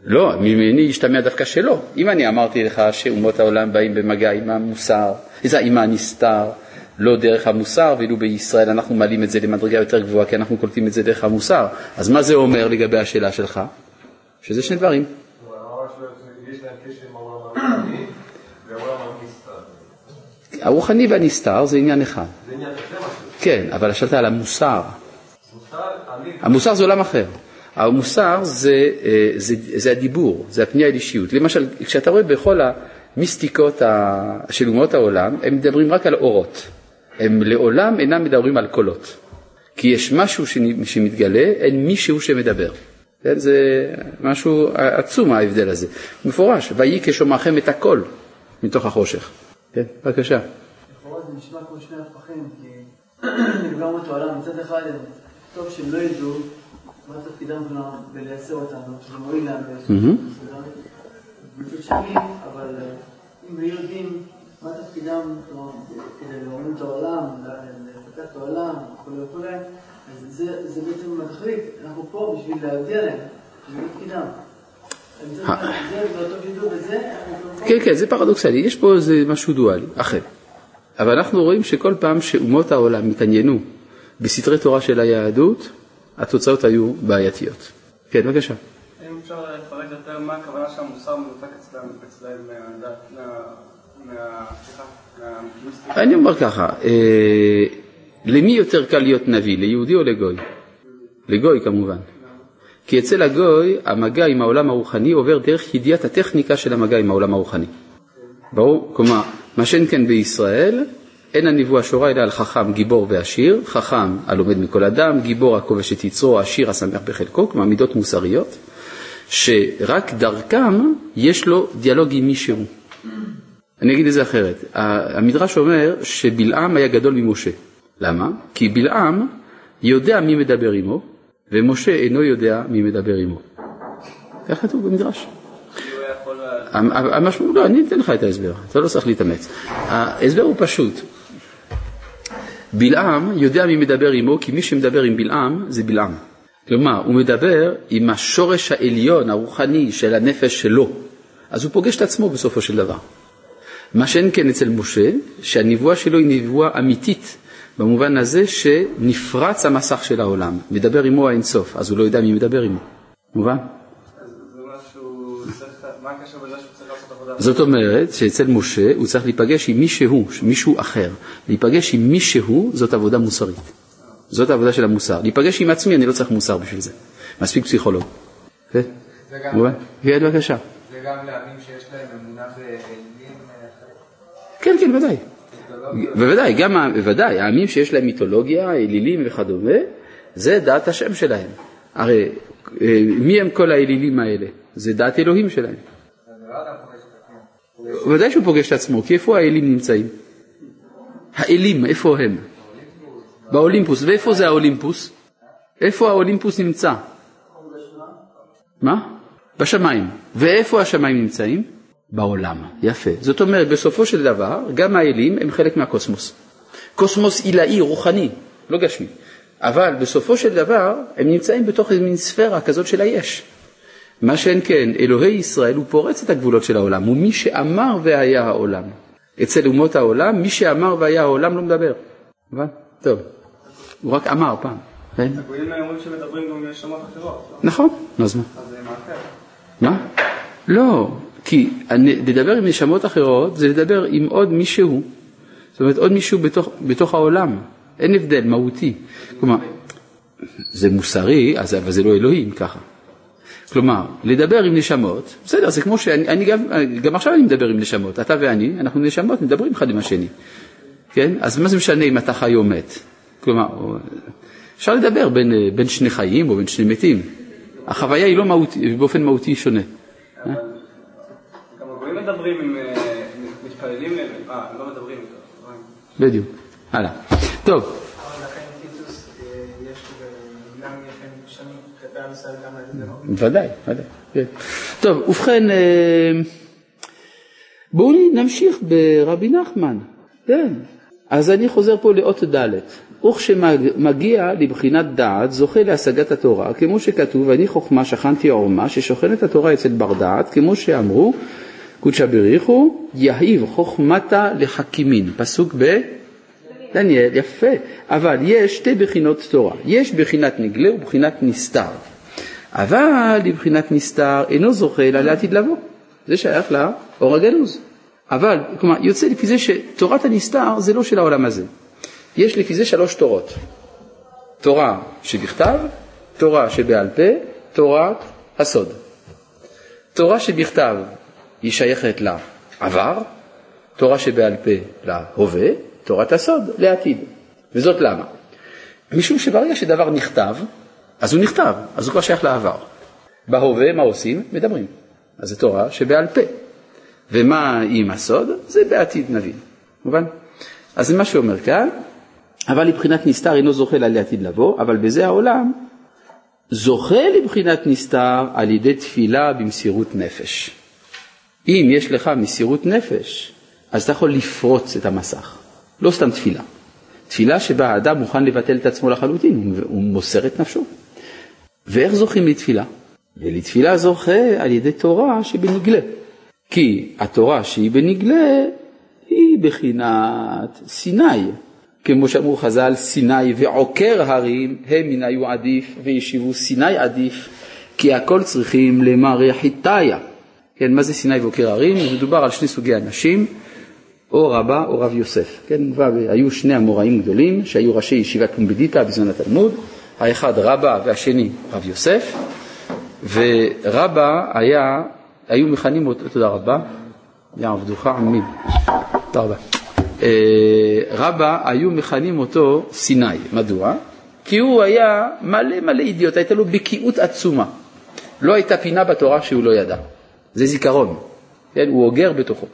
לא, ממני ישתמע דווקא שלא. אם אני אמרתי לך שאומות העולם באים במגע עם המוסר, עם הנסתר, לא דרך המוסר, ואילו בישראל אנחנו מעלים את זה למדרגה יותר גבוהה כי אנחנו קולטים את זה דרך המוסר, אז מה זה אומר לגבי השאלה שלך? שזה שני דברים. הרוחני והנסתר זה עניין אחד. כן, אבל שאלת על המוסר. המוסר זה עולם אחר. המוסר זה, אה, זה, זה הדיבור, זה הפנייה אל אישיות. למשל, כשאתה רואה בכל המיסטיקות של אומות העולם, הם מדברים רק על אורות. הם לעולם אינם מדברים על קולות. כי יש משהו שמתגלה, אין מישהו שמדבר. כן, זה משהו עצום ההבדל הזה. מפורש, ויהי כשומעכם את הקול מתוך החושך. כן, בבקשה. לכאורה זה נשמע כמו שני הפכים, כי גם אותו העולם, מצד אחד הם טוב שהם לא ידעו מה תפקידם בלייצר אותנו, שזה מועיל לנו, מהמם. מצד שני, אבל אה, אם היו יודעים מה תפקידם כדי להוריד את העולם, לפתח את העולם וכולי וכולי, אז זה, זה בעצם התכלית, אנחנו פה בשביל להודיע להם, תפקידם. זה אנחנו פה. כן, כן, זה פרדוקסלי, יש פה איזה משהו דואלי, אחר. אבל אנחנו רואים שכל פעם שאומות העולם התעניינו בסתרי תורה של היהדות, התוצאות היו בעייתיות. כן, בבקשה. אם אפשר לפרט יותר מה הכוונה שהמוסר מנותק אצלם, אצלם מהדת, אני אומר ככה, אה, למי יותר קל להיות נביא, ליהודי או לגוי? לגוי כמובן. כי אצל הגוי המגע עם העולם הרוחני עובר דרך ידיעת הטכניקה של המגע עם העולם הרוחני. ברור? כלומר, מה שאין כן בישראל, אין הנבואה שורה אלא על חכם, גיבור ועשיר, חכם הלומד מכל אדם, גיבור הכובש את יצרו, עשיר השמח בחלקו, כלומר מידות מוסריות, שרק דרכם יש לו דיאלוג עם מישהו. אני אגיד את זה אחרת, המדרש אומר שבלעם היה גדול ממשה. למה? כי בלעם יודע מי מדבר עמו, ומשה אינו יודע מי מדבר עמו. כך כתוב במדרש. המשמעות, לא, אני אתן לך את ההסבר, אתה לא צריך להתאמץ. ההסבר הוא פשוט. בלעם יודע מי מדבר עמו, כי מי שמדבר עם בלעם זה בלעם. כלומר, הוא מדבר עם השורש העליון, הרוחני של הנפש שלו, אז הוא פוגש את עצמו בסופו של דבר. מה שאין כן אצל משה, שהנבואה שלו היא נבואה אמיתית, במובן הזה שנפרץ המסך של העולם, מדבר עמו האינסוף, אז הוא לא יודע מי מדבר עמו. מובן? זאת אומרת שאצל משה הוא צריך להיפגש עם מישהו, מישהו אחר. להיפגש עם מישהו זאת עבודה מוסרית. זאת העבודה של המוסר. להיפגש עם עצמי אני לא צריך מוסר בשביל זה. מספיק פסיכולוג. זה גם-? כן, בבקשה. זה גם להאמין שיש להם אמונה באלים אה, כן, כן, ודאי. בוודאי, גם, בוודאי, העמים שיש להם מיתולוגיה, אלילים וכדומה, זה דעת השם שלהם. הרי אה, מי הם כל האלילים האלה? זה דעת אלוהים שלהם. ודאי שהוא פוגש את עצמו, כי איפה האלים נמצאים? האלים, איפה הם? באולימפוס. ואיפה זה האולימפוס? איפה האולימפוס נמצא? מה? בשמיים. ואיפה השמיים נמצאים? בעולם. יפה. זאת אומרת, בסופו של דבר, גם האלים הם חלק מהקוסמוס. קוסמוס עילאי, רוחני, לא גשמי. אבל בסופו של דבר, הם נמצאים בתוך איזו מין ספירה כזאת של היש. מה שאין כן, אלוהי ישראל הוא פורץ את הגבולות של העולם, הוא מי שאמר והיה העולם. אצל אומות העולם, מי שאמר והיה העולם לא מדבר. הבנת? טוב. הוא רק אמר פעם. כן. הגויים אומרים שמדברים גם בנשמות אחרות. לא? נכון, אז מה? אז זה מעכב. מה? לא, כי לדבר עם נשמות אחרות זה לדבר עם עוד מישהו, זאת אומרת עוד מישהו בתוך, בתוך העולם, אין הבדל מהותי. כלומר, זה מוסרי, אז, אבל זה לא אלוהים ככה. כלומר, לדבר עם נשמות, בסדר, זה כמו שאני אני גם, גם עכשיו אני מדבר עם נשמות, אתה ואני, אנחנו נשמות, מדברים אחד עם השני. כן? אז מה זה משנה אם אתה חי או מת? כלומר, אפשר לדבר בין, בין שני חיים או בין שני מתים. החוויה היא לא מהותי, באופן מהותי שונה. מדברים עם... אה, מתפללים להם. אה, לא מדברים איתו. אבל- בדיוק. הלאה. טוב, אה, זה לא? ודאי, ודאי. כן. טוב, ובכן, אה, בואו נמשיך ברבי נחמן. כן. אז אני חוזר פה לאות ד' וכשמגיע לבחינת דעת זוכה להשגת התורה, כמו שכתוב, אני חוכמה שכנתי עורמה, ששוכנת התורה אצל בר דעת, כמו שאמרו, קודשא בריחו, יהיב חוכמתה לחכימין, פסוק ב... דניאל, יפה, אבל יש שתי בחינות תורה, יש בחינת נגלה ובחינת נסתר, אבל לבחינת נסתר אינו זוכה אלא לעתיד לבוא, זה שייך לאור הגנוז, אבל, כלומר, יוצא לפי זה שתורת הנסתר זה לא של העולם הזה, יש לפי זה שלוש תורות, תורה שבכתב, תורה שבעל פה, תורת הסוד. תורה שבכתב היא שייכת לעבר, תורה שבעל פה להווה, תורת הסוד לעתיד. וזאת למה? משום שברגע שדבר נכתב, אז הוא נכתב, אז הוא כבר שייך לעבר. בהווה מה עושים? מדברים. אז זו תורה שבעל פה. ומה עם הסוד? זה בעתיד נבין. מובן? אז זה מה שאומר כאן, אבל לבחינת נסתר אינו זוכה לה לעתיד לבוא, אבל בזה העולם זוכה לבחינת נסתר על ידי תפילה במסירות נפש. אם יש לך מסירות נפש, אז אתה יכול לפרוץ את המסך, לא סתם תפילה. תפילה שבה האדם מוכן לבטל את עצמו לחלוטין, הוא מוסר את נפשו. ואיך זוכים לתפילה? ולתפילה זוכה על ידי תורה שבנגלה. כי התורה שהיא בנגלה היא בחינת סיני. כמו שאמרו חז"ל, סיני ועוקר הרים הם מן היו עדיף וישיבו סיני עדיף, כי הכל צריכים למרא חיתיה. כן, מה זה סיני ועוקר הרים? מדובר על שני סוגי אנשים, או רבה או רב יוסף. כן, היו שני אמוראים גדולים שהיו ראשי ישיבת פומבדיתא בזמן התלמוד, האחד רבה והשני רב יוסף, ורבה היה, היו מכנים אותו, תודה רבה, יעבדוך עמיד, תודה רבה. רבה היו מכנים אותו סיני, מדוע? כי הוא היה מלא מלא אידיוט, הייתה לו בקיאות עצומה. לא הייתה פינה בתורה שהוא לא ידע. זה זיכרון, כן? הוא אוגר בתוכו.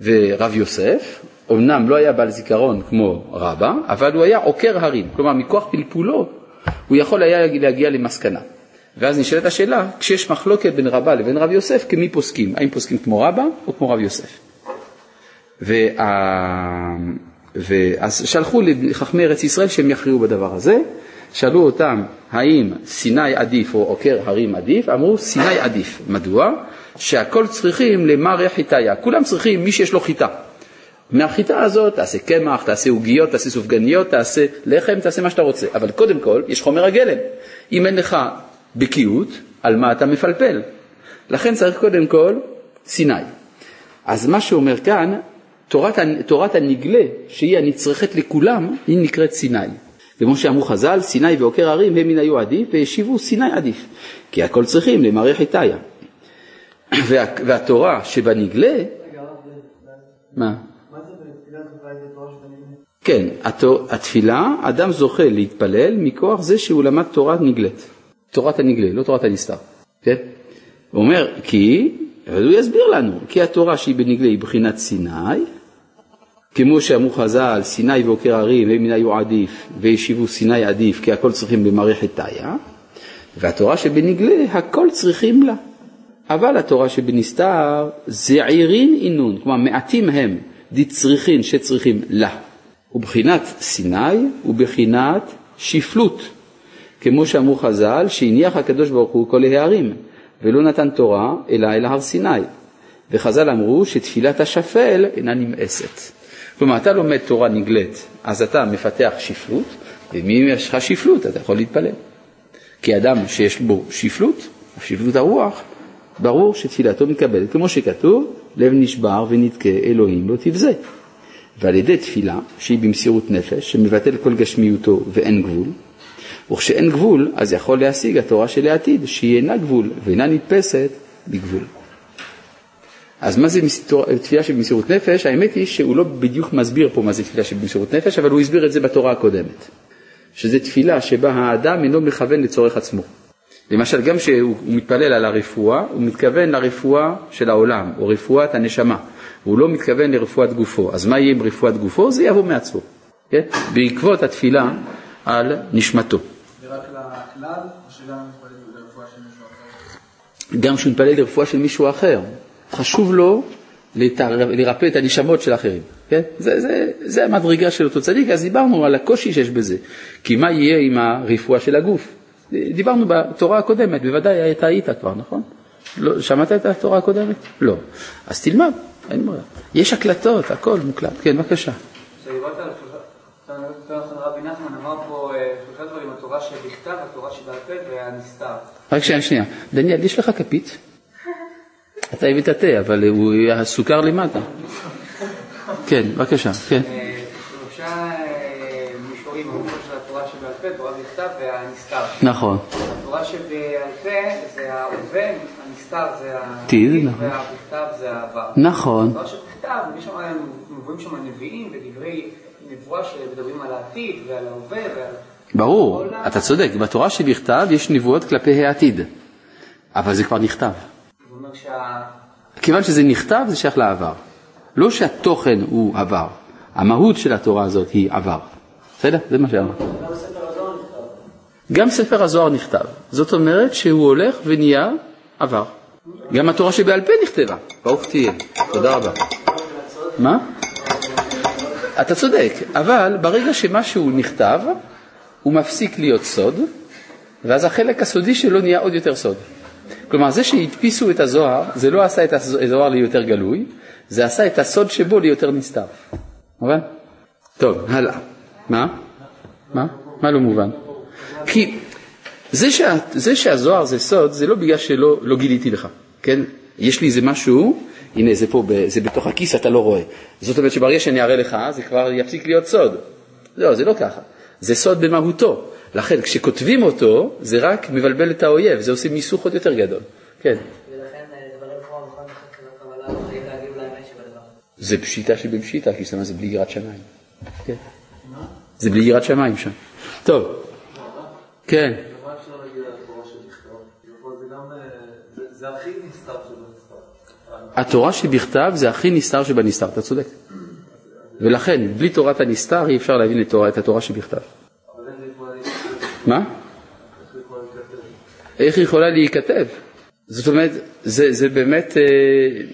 ורב יוסף, אמנם לא היה בעל זיכרון כמו רבה, אבל הוא היה עוקר הרים, כלומר מכוח פלפולו הוא יכול היה להגיע למסקנה. ואז נשאלת השאלה, כשיש מחלוקת בין רבה לבין רב יוסף, כמי פוסקים? האם פוסקים כמו רבה או כמו רב יוסף? וה... ואז שלחו לחכמי ארץ ישראל שהם יכריעו בדבר הזה, שאלו אותם האם סיני עדיף או עוקר הרים עדיף, אמרו סיני עדיף. מדוע? שהכל צריכים למרא חיטיה, כולם צריכים מי שיש לו חיטה. מהחיטה הזאת תעשה קמח, תעשה עוגיות, תעשה סופגניות, תעשה לחם, תעשה מה שאתה רוצה, אבל קודם כל יש חומר הגלם. אם אין לך בקיאות, על מה אתה מפלפל? לכן צריך קודם כל סיני. אז מה שאומר כאן, תורת, תורת הנגלה, שהיא הנצרכת לכולם, היא נקראת סיני. כמו שאמרו חז"ל, סיני ועוקר הרים הם מן היו עדיף, והשיבו סיני עדיף, כי הכל צריכים למראה חיטיה. וה, והתורה שבנגלה, מה? מה זה? כן, התפילה, אדם זוכה להתפלל מכוח זה שהוא למד תורת נגלית. תורת הנגלה, לא תורת הנסתר. כן? הוא אומר, כי, אבל הוא יסביר לנו, כי התורה שהיא בנגלה היא בחינת סיני, כמו שאמרו חז"ל, סיני ועוקר הרים, הם מן היו עדיף, וישיבו סיני עדיף, כי הכל צריכים במערכת תאיה, והתורה שבנגלה, הכל צריכים לה. אבל התורה שבנסתר, זעירין אינון, כלומר מעטים הם, דצריכין שצריכים לה. ובחינת סיני ובחינת שפלות, כמו שאמרו חז"ל, שהניח הקדוש ברוך הוא כל ההרים, ולא נתן תורה אלא אל הר סיני. וחז"ל אמרו שתפילת השפל אינה נמאסת. כלומר, אתה לומד תורה נגלית, אז אתה מפתח שפלות, ואם יש לך שפלות, אתה יכול להתפלל. כי אדם שיש בו שפלות, שפלות הרוח, ברור שתפילתו מתקבלת. כמו שכתוב, לב נשבר ונתקה אלוהים לא תבזה. ועל ידי תפילה, שהיא במסירות נפש, שמבטל כל גשמיותו ואין גבול, וכשאין גבול, אז יכול להשיג התורה של העתיד, שהיא אינה גבול ואינה נתפסת בגבול. אז מה זה תפילה של מסירות נפש? האמת היא שהוא לא בדיוק מסביר פה מה זה תפילה של מסירות נפש, אבל הוא הסביר את זה בתורה הקודמת. שזה תפילה שבה האדם אינו מכוון לצורך עצמו. למשל, גם כשהוא מתפלל על הרפואה, הוא מתכוון לרפואה של העולם, או רפואת הנשמה. הוא לא מתכוון לרפואת גופו. אז מה יהיה עם רפואת גופו? זה יבוא מעצמו. כן? בעקבות התפילה על נשמתו. זה רק לכלל, או שגם מתפלל לרפואה של מישהו אחר? גם כשהוא מתפלל לרפואה של מישהו אחר, חשוב לו לרפא את הנשמות של אחרים. כן? זה, זה, זה המדרגה של אותו צדיק, אז דיברנו על הקושי שיש בזה. כי מה יהיה עם הרפואה של הגוף? דיברנו בתורה הקודמת, בוודאי אתה היית כבר, נכון? לא, שמעת את התורה הקודמת? לא. אז תלמד, אין ברירה. יש הקלטות, הכל מוקלט. כן, בבקשה. כשדיברת על רבי נחמן אמר פה אה, שלושה דברים, התורה שבכתב, התורה שבעל פה והנסתר. רק שנייה, שנייה. דניאל, יש לך כפית? אתה הבאת תה, אבל הוא הסוכר למטה. כן, בבקשה, כן. אה, שלושה אה, מישורים, המקום של התורה שבעל פה, תורה בכתב והנסתר. נכון. התורה שבעל פה זה ההווה, הנסתר זה עתיד, נכון. והבכתב זה העבר. נכון. התורה שבכתב, מובאים שם נביאים ודברי נבואה שמדברים על העתיד ועל ההווה ועל... ברור, אתה צודק, בתורה שבכתב יש נבואות כלפי העתיד, אבל זה כבר נכתב. שה... כיוון שזה נכתב, זה שייך לעבר. לא שהתוכן הוא עבר, המהות של התורה הזאת היא עבר. בסדר? זה מה שאמרת. גם ספר הזוהר נכתב. זאת אומרת שהוא הולך ונהיה עבר. גם התורה שבעל פה נכתבה. ברוך תהיה. תודה רבה. מה? אתה צודק, אבל ברגע שמשהו נכתב, הוא מפסיק להיות סוד, ואז החלק הסודי שלו נהיה עוד יותר סוד. כלומר, זה שהדפיסו את הזוהר, זה לא עשה את הזוהר ליותר גלוי, זה עשה את הסוד שבו ליותר נסתר. מובן? טוב, הלאה. מה? מה? מה לא מובן? כי זה, שה, זה שהזוהר זה סוד, זה לא בגלל שלא לא גיליתי לך, כן? יש לי איזה משהו, הנה זה פה, זה בתוך הכיס, אתה לא רואה. זאת אומרת שברגע שאני אראה לך, זה כבר יפסיק להיות סוד. לא, זה לא ככה. זה סוד במהותו. לכן כשכותבים אותו, זה רק מבלבל את האויב, זה עושה מיסוך עוד יותר גדול. כן. שבדבר. זה פשיטה שבפשיטה, כי זה בלי יראת שמיים. כן. זה בלי יראת שמיים שם. טוב. כן. אפשר להגיד על התורה שבכתב? זה הכי נסתר שבנסתר. התורה שבכתב זה הכי נסתר שבנסתר, אתה צודק. ולכן, בלי תורת הנסתר אי אפשר להבין את, תורה, את התורה שבכתב. מה? איך היא יכולה להיכתב? זאת אומרת, זה, זה באמת, אה,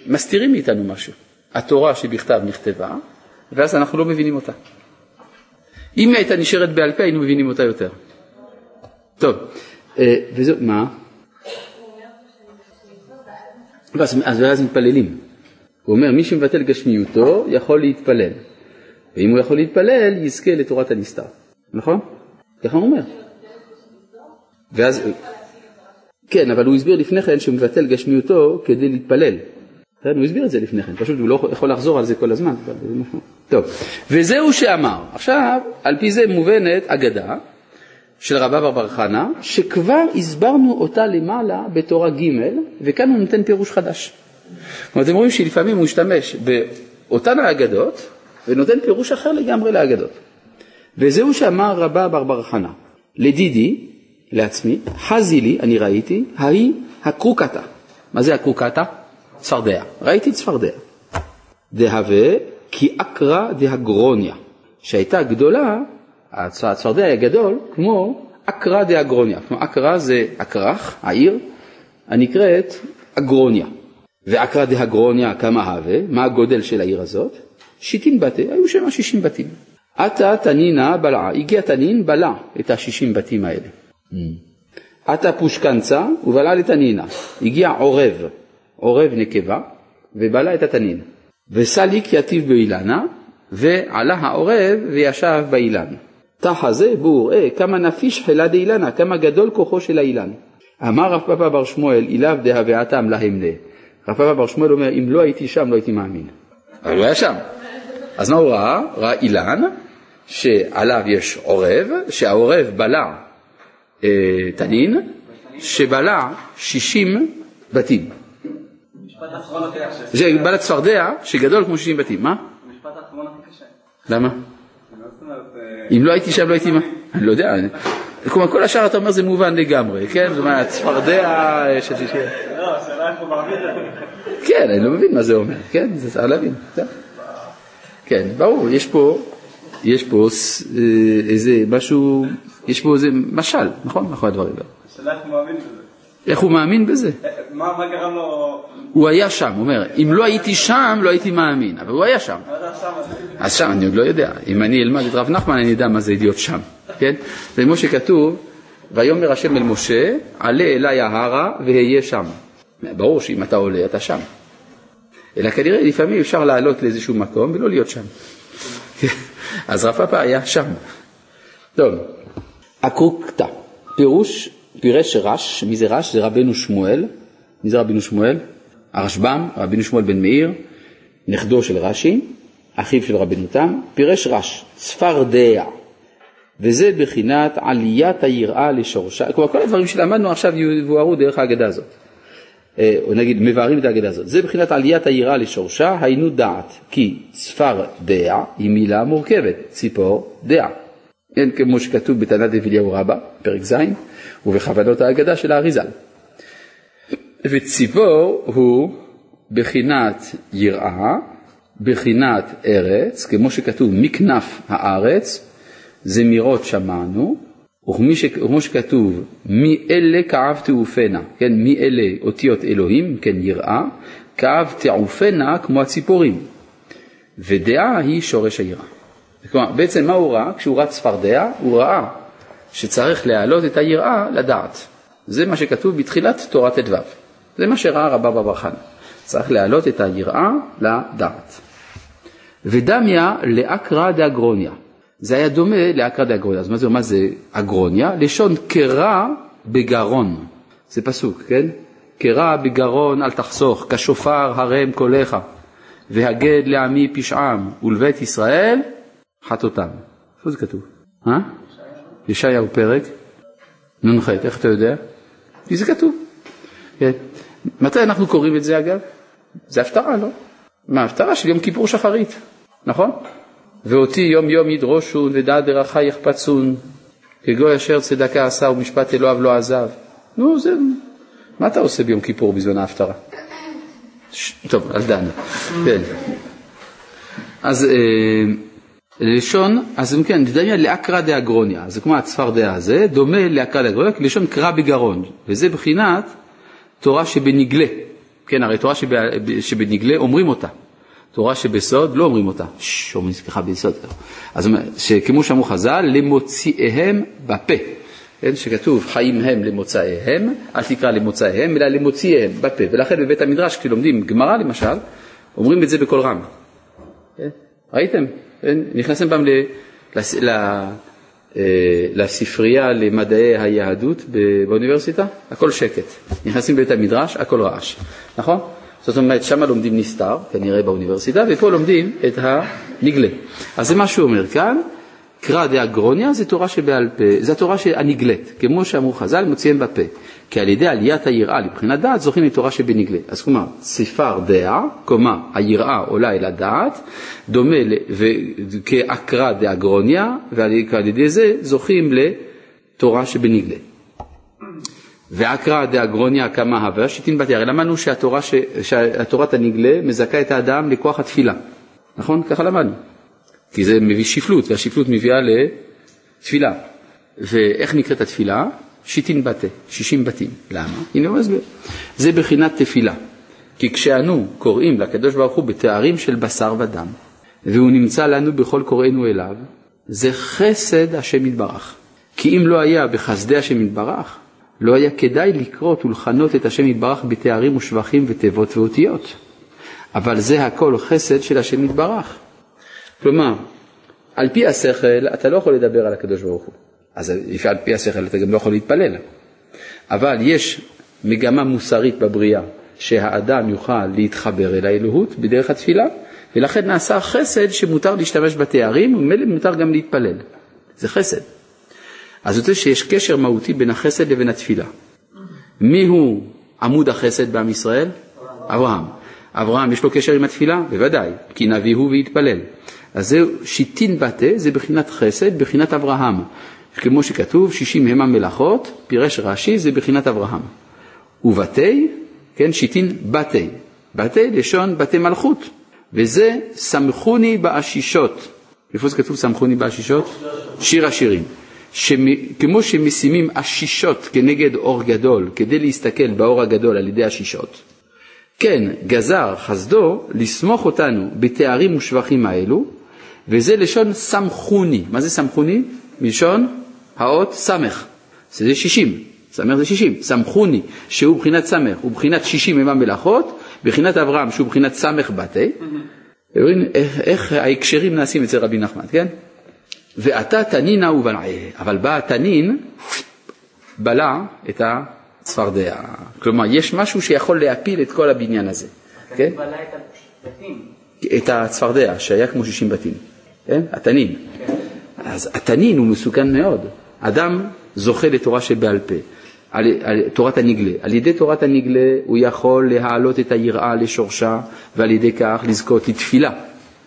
מסתירים מאיתנו משהו. התורה שבכתב נכתבה, ואז אנחנו לא מבינים אותה. אם היא הייתה נשארת בעל פה, היינו מבינים אותה יותר. טוב, אה, וזהו, מה? ואז, אז ואז מתפללים. הוא אומר, מי שמבטל גשמיותו יכול להתפלל. ואם הוא יכול להתפלל, יזכה לתורת הנסתר. נכון? ככה הוא אומר. ואז, כן, אבל הוא הסביר לפני כן שהוא מבטל גשמיותו כדי להתפלל. הוא הסביר את זה לפני כן, פשוט הוא לא יכול לחזור על זה כל הזמן. טוב, וזהו שאמר. עכשיו, על פי זה מובנת אגדה של רבא בר חנה, שכבר הסברנו אותה למעלה בתורה ג', וכאן הוא נותן פירוש חדש. כלומר, אתם רואים שלפעמים הוא משתמש באותן האגדות, ונותן פירוש אחר לגמרי לאגדות. וזהו שאמר רבא בר בר חנה, לדידי, לעצמי, חזי לי, אני ראיתי, ההיא הקרוקתה. מה זה הקרוקתה? צפרדע. ראיתי צפרדע. דהווה כי אקרא דהגרוניה, שהייתה גדולה, הצפרדע היה גדול, כמו אקרא דהגרוניה. כלומר, אקרא זה הכרך, העיר, הנקראת אגרוניה. ואקרא דהגרוניה כמה הווה, מה הגודל של העיר הזאת? שיטין בתי, היו שם שישים בתים. עתה תנינה בלעה, הגיע תנין, בלע את השישים בתים האלה. עתה פושקנצה ובלע לתנינה, הגיע עורב, עורב נקבה, ובלע את התנין. וסליק יטיב באילנה, ועלה העורב וישב באילן. תחה זה בור, אה, כמה נפיש חילה דאילנה, כמה גדול כוחו של האילן. אמר רב פאפא בר שמואל, אילאו דהוויעתם להם נה. רב פאפא בר שמואל אומר, אם לא הייתי שם לא הייתי מאמין. אבל הוא היה שם. אז מה הוא ראה? ראה אילן, שעליו יש עורב, שהעורב בלע אה, תנין, שבלע 60 בתים. זה בלע צפרדע שגדול כמו 60 בתים, מה? משפט האחרון הכי קשה. למה? מה זאת אומרת? אה, אם לא הייתי שם לא הייתי? אני לא יודע. כלומר כל השאר אתה אומר זה מובן לגמרי, כן? זאת אומרת צפרדע אה, 60. לא, הוא מעמיד את זה. כן, אני לא מבין מה זה אומר, כן? זה צריך להבין. טוב. כן, ברור, יש פה, יש פה אה, איזה משהו, יש פה איזה משל, נכון? מאחורי הדברים האלה. השאלה איך מאמין בזה. איך הוא מאמין בזה? מה מה גרם לו... הוא היה שם, הוא אומר, אם לא הייתי שם, לא הייתי מאמין, אבל הוא היה שם. אז- שם אני עוד לא יודע, אם אני אלמד את רב נחמן אני אדע מה זה להיות שם, כן? זה כמו שכתוב, ויאמר השם אל משה, עלה אליי ההרה ואהיה שם. ברור שאם אתה עולה אתה שם. אלא כנראה לפעמים אפשר לעלות לאיזשהו מקום ולא להיות שם. אז רב פאפא היה שם. טוב, אקרוקתא, פירוש, פירש רש, מי זה רש? זה רבנו שמואל. מי זה רבנו שמואל? הרשב"ם, רבנו שמואל בן מאיר, נכדו של רש"י, אחיו של רבנו תם, פירש רש, צפרדע, וזה בחינת עליית היראה לשורשה, כלומר כל הדברים שלמדנו עכשיו יבוארו דרך ההגדה הזאת, אה, או נגיד מבארים את ההגדה הזאת, זה בחינת עליית היראה לשורשה, היינו דעת, כי צפרדע היא מילה מורכבת, ציפור דעה. כן, כמו שכתוב בתנת אביליהו רבה, פרק ז', ובכוונות ההגדה של האריזל. וציפור הוא בחינת יראה, בחינת ארץ, כמו שכתוב מכנף הארץ, זמירות שמענו, וכמו שכתוב מי אלה כאב תעופנה, כן, מי אלה אותיות אלוהים, כן, יראה, כאב תעופנה כמו הציפורים, ודעה היא שורש היראה. כלומר, בעצם מה הוא ראה? כשהוא ראה צפרדע, הוא ראה שצריך להעלות את היראה לדעת. זה מה שכתוב בתחילת תורת ט"ו. זה מה שראה רבא בר חנא. צריך להעלות את היראה לדעת. ודמיה לאקרא דאגרוניה. זה היה דומה לאקרא דאגרוניה. אז מה זה, מה זה אגרוניה? לשון קרע בגרון. זה פסוק, כן? קרע בגרון אל תחסוך, כשופר הרם קולך, והגד לעמי פשעם, ולבית ישראל חטאותם. איפה זה כתוב? אה? ישעיהו פרק נ"ח, איך אתה יודע? כי זה כתוב. כן. מתי אנחנו קוראים את זה אגב? זה הפטרה, לא? מה, הפטרה של יום כיפור שחרית, נכון? ואותי יום יום ידרושון ודעת דרכי יחפצון, כגוי אשר צדקה עשה ומשפט אלוהיו לא עזב. נו, זה... מה אתה עושה ביום כיפור בזמן ההפטרה? ש... טוב, אל דן. כן. אז אה, לשון, אז אם כן, תדמיין לאקרא דאגרוניה, זה כמו הצפרדע הזה, דומה לאקרא דאגרוניה, כי לשון קרא בגרון, וזה בחינת תורה שבנגלה, כן, הרי תורה שב, שבנגלה אומרים אותה, תורה שבסוד לא אומרים אותה, ששש, אומרים סליחה ביסוד, אז כמו שאמרו חז"ל, למוציאיהם בפה, כן, שכתוב חיים הם למוצאיהם, אל תקרא למוצאיהם, אלא למוציאיהם בפה, ולכן בבית המדרש כשלומדים גמרא למשל, אומרים את זה בקול רם, כן? ראיתם? כן? נכנסתם פעם אה, לספרייה למדעי היהדות באוניברסיטה? הכל שקט. נכנסים לבית המדרש, הכל רעש, נכון? זאת אומרת, שם לומדים נסתר, כנראה באוניברסיטה, ופה לומדים את הנגלה. אז זה מה שהוא אומר כאן, קרא דאגרוניה זה תורה שבעל פה, זה התורה הנגלית, כמו שאמרו חז"ל, מוציאים בפה. כי על ידי עליית היראה לבחינת דעת זוכים לתורה שבנגלה. אז כלומר, צפר דעה, כלומר היראה עולה אל הדעת, דומה ו- כאקרא דאגרוניה, ועל ידי זה זוכים לתורה שבנגלה. ואקרא דאגרוניה כמה הווה, שיטין בת הרי למדנו שהתורה ש... שהתורת הנגלה מזכה את האדם לכוח התפילה, נכון? ככה למדנו. כי זה מביא שפלות, והשפלות מביאה לתפילה. ואיך נקראת התפילה? שיטין בתה, שישים בתים. למה? הנה הוא מסביר. זה בחינת תפילה. כי כשאנו קוראים לקדוש ברוך הוא בתארים של בשר ודם, והוא נמצא לנו בכל קוראינו אליו, זה חסד השם יתברך. כי אם לא היה בחסדי השם יתברך, לא היה כדאי לקרות ולכנות את השם יתברך בתארים ושבחים ותיבות ואותיות. אבל זה הכל חסד של השם יתברך. כלומר, על פי השכל אתה לא יכול לדבר על הקדוש ברוך הוא. אז לפי על פי השכל אתה גם לא יכול להתפלל. אבל יש מגמה מוסרית בבריאה שהאדם יוכל להתחבר אל האלוהות בדרך התפילה, ולכן נעשה חסד שמותר להשתמש בתארים, וממילא מותר גם להתפלל. זה חסד. אז אומרת שיש קשר מהותי בין החסד לבין התפילה. מי הוא עמוד החסד בעם ישראל? אברהם. אברהם יש לו קשר עם התפילה? בוודאי, כי נביא הוא והתפלל. אז זהו שיטין בתה, זה בחינת חסד, בחינת אברהם. כמו שכתוב, שישים המה מלאכות, פירש רש"י, זה בחינת אברהם. ובתי, כן, שיטין בתי. בתי לשון בתי מלכות, וזה סמכוני באשישות. איפה זה כתוב סמכוני באשישות? שיר השירים. כמו שמשימים אשישות כנגד אור גדול, כדי להסתכל באור הגדול על ידי אשישות, כן, גזר חסדו לסמוך אותנו בתארים ושבחים האלו, וזה לשון סמכוני. מה זה סמכוני? מלשון האות סמך, זה שישים, סמך זה שישים, סמכוני, שהוא בחינת סמך, הוא בחינת שישים המה מלאכות, בחינת אברהם שהוא בחינת סמך בתי. איך, איך ההקשרים נעשים אצל רבי נחמן, כן? ואתה תנינה ובלעה, אבל בא התנין, בלע את הצפרדע. כלומר, יש משהו שיכול להפיל את כל הבניין הזה. כן? בלע את הבתים. את הצפרדע, שהיה כמו 60 בתים, כן? התנין. אז התנין הוא מסוכן מאוד. אדם זוכה לתורה שבעל פה, על, על תורת הנגלה. על ידי תורת הנגלה הוא יכול להעלות את היראה לשורשה ועל ידי כך לזכות לתפילה.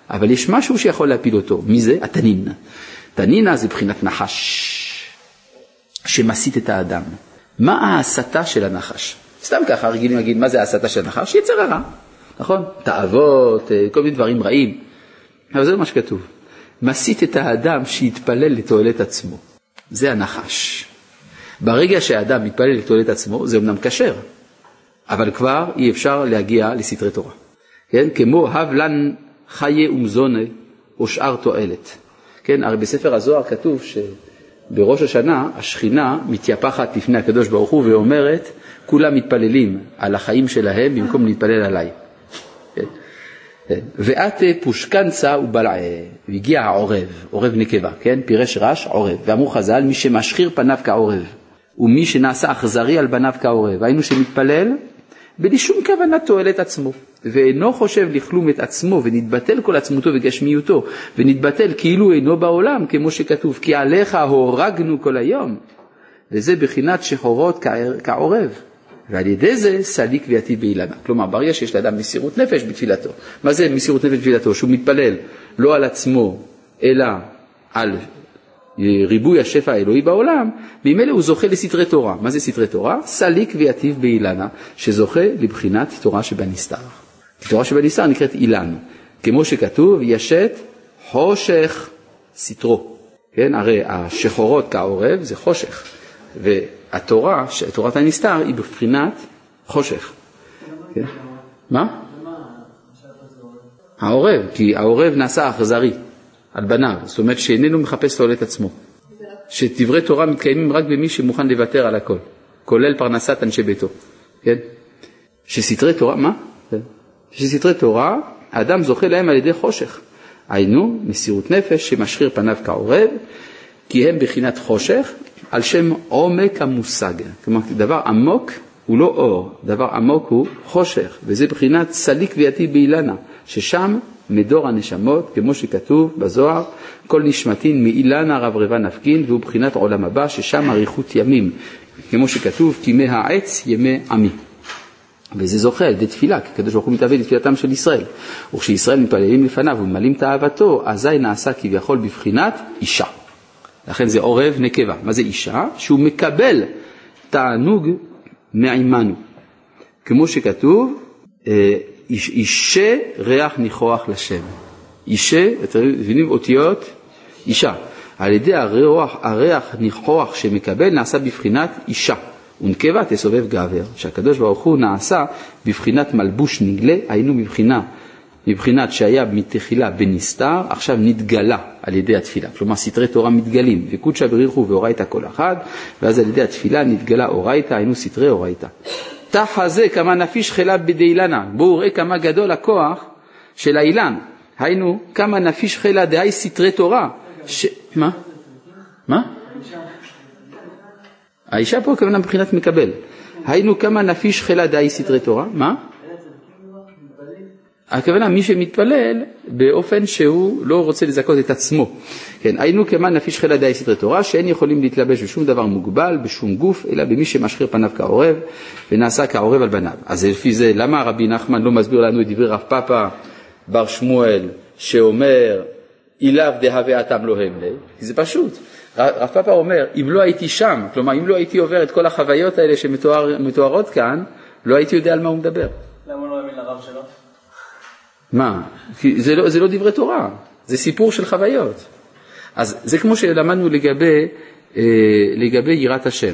אבל יש משהו שיכול להפיל אותו. מי זה? התנין. תנינה זה בחינת נחש שמסית את האדם. מה ההסתה של הנחש? סתם ככה רגילים להגיד מה זה ההסתה של הנחש? יצר הרע, נכון? תאוות, אה, כל מיני דברים רעים. אבל זה מה שכתוב. מסית את האדם שיתפלל לתועלת עצמו. זה הנחש. ברגע שהאדם מתפלל לתועלת עצמו, זה אמנם כשר, אבל כבר אי אפשר להגיע לסתרי תורה. כן? כמו הב לן חיי ומזונה או שאר תועלת. כן? הרי בספר הזוהר כתוב שבראש השנה השכינה מתייפחת לפני הקדוש ברוך הוא ואומרת, כולם מתפללים על החיים שלהם במקום להתפלל עליי. כן? ואת פושקנצה ובלעה, והגיע העורב, עורב נקבה, כן? פירש רש, עורב. ואמרו חז"ל, מי שמשחיר פניו כעורב, ומי שנעשה אכזרי על בניו כעורב. היינו שמתפלל בלי שום כוונת תועלת עצמו, ואינו חושב לכלום את עצמו, ונתבטל כל עצמותו וגשמיותו, ונתבטל כאילו אינו בעולם, כמו שכתוב, כי עליך הורגנו כל היום. וזה בחינת שחורות כעורב. ועל ידי זה סליק ויתיב באילנה. כלומר, ברגע שיש לאדם מסירות נפש בתפילתו. מה זה מסירות נפש בתפילתו? שהוא מתפלל לא על עצמו, אלא על ריבוי השפע האלוהי בעולם, ממילא הוא זוכה לסתרי תורה. מה זה סתרי תורה? סליק ויתיב באילנה, שזוכה לבחינת תורה שבנסתר. תורה שבנסתר נקראת אילן, כמו שכתוב, ישת חושך סתרו. כן, הרי השחורות כעורב זה חושך, והתורה, תורת הנסתר, היא בבחינת חושך. כן? מה? העורב, כי העורב נעשה אכזרי. על בניו, זאת אומרת שאיננו מחפש תועלת עצמו. שדברי תורה מתקיימים רק במי שמוכן לוותר על הכל, כולל פרנסת אנשי ביתו, כן? שסתרי תורה, מה? כן. שסתרי תורה, האדם זוכה להם על ידי חושך. היינו, מסירות נפש שמשחיר פניו כעורב, כי הם בחינת חושך, על שם עומק המושג. כלומר, דבר עמוק הוא לא אור, דבר עמוק הוא חושך, וזה בחינת סליק ויתי באילנה, ששם מדור הנשמות, כמו שכתוב בזוהר, כל נשמתין מאילנה רברבה נפקין, והוא בחינת עולם הבא, ששם אריכות ימים, כמו שכתוב, כימי העץ ימי עמי. וזה זוכה על ידי תפילה, כי הקדוש ברוך הוא מתאבד לתפילתם של ישראל. וכשישראל מתפללים לפניו וממלאים תאוותו, אזי נעשה כביכול בבחינת אישה. לכן זה עורב נקבה. מה זה אישה? שהוא מקבל תענוג מעימנו. כמו שכתוב, אה, אישה ריח ניחוח לשם. אישה, אתם מבינים אותיות? אישה. על ידי הריח, הריח ניחוח שמקבל נעשה בבחינת אישה. ונקבה תסובב גבר, שהקדוש ברוך הוא נעשה בבחינת מלבוש נגלה, היינו מבחינה, מבחינת שהיה מתחילה בנסתר, עכשיו נתגלה על ידי התפילה. כלומר סתרי תורה מתגלים, וקודשא בריחו ואורייתא כל אחד, ואז על ידי התפילה נתגלה אורייתא, היינו סתרי אורייתא. תחה זה כמה נפיש חלה בדאילנה, בואו ראה כמה גדול הכוח של האילן, היינו, כמה נפיש חילה דהי סתרי תורה. ש... מה? מה? האישה פה הכוונה מבחינת מקבל. היינו כמה נפיש חילה דהי סתרי תורה. מה? הכוונה מי שמתפלל באופן שהוא לא רוצה לזכות את עצמו. כן, היינו כמה נפיש חילה דהי סתרי תורה שאין יכולים להתלבש בשום דבר מוגבל, בשום גוף, אלא במי שמשחיר פניו כעורב ונעשה כעורב על בניו. אז לפי זה, למה רבי נחמן לא מסביר לנו את דברי רב פאפא בר שמואל שאומר אילאו דהווה אתם לא הם לי? כי זה פשוט. רב פאפא אומר, אם לא הייתי שם, כלומר אם לא הייתי עובר את כל החוויות האלה שמתוארות כאן, לא הייתי יודע על מה הוא מדבר. למה הוא לא האמין לרב שלו? מה? זה לא, זה לא דברי תורה, זה סיפור של חוויות. אז זה כמו שלמדנו לגבי, אה, לגבי יראת השם,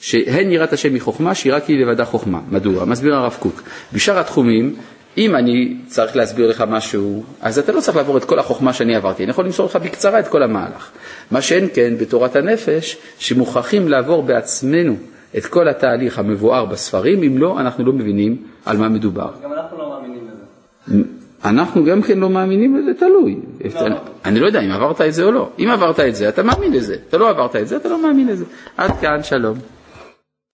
שהן יראת השם היא חוכמה, שיראה כי היא לבדה חוכמה. מדוע? מסביר הרב קוק. בשאר התחומים, אם אני צריך להסביר לך משהו, אז אתה לא צריך לעבור את כל החוכמה שאני עברתי, אני יכול למסור לך בקצרה את כל המהלך. מה שאין כן בתורת הנפש, שמוכרחים לעבור בעצמנו את כל התהליך המבואר בספרים, אם לא, אנחנו לא מבינים על מה מדובר. גם אנחנו לא מאמינים לזה. אנחנו גם כן לא מאמינים לזה, תלוי. לא. אני לא יודע אם עברת את זה או לא. אם עברת את זה, אתה מאמין לזה. אתה לא עברת את זה, אתה לא מאמין לזה. עד כאן, שלום.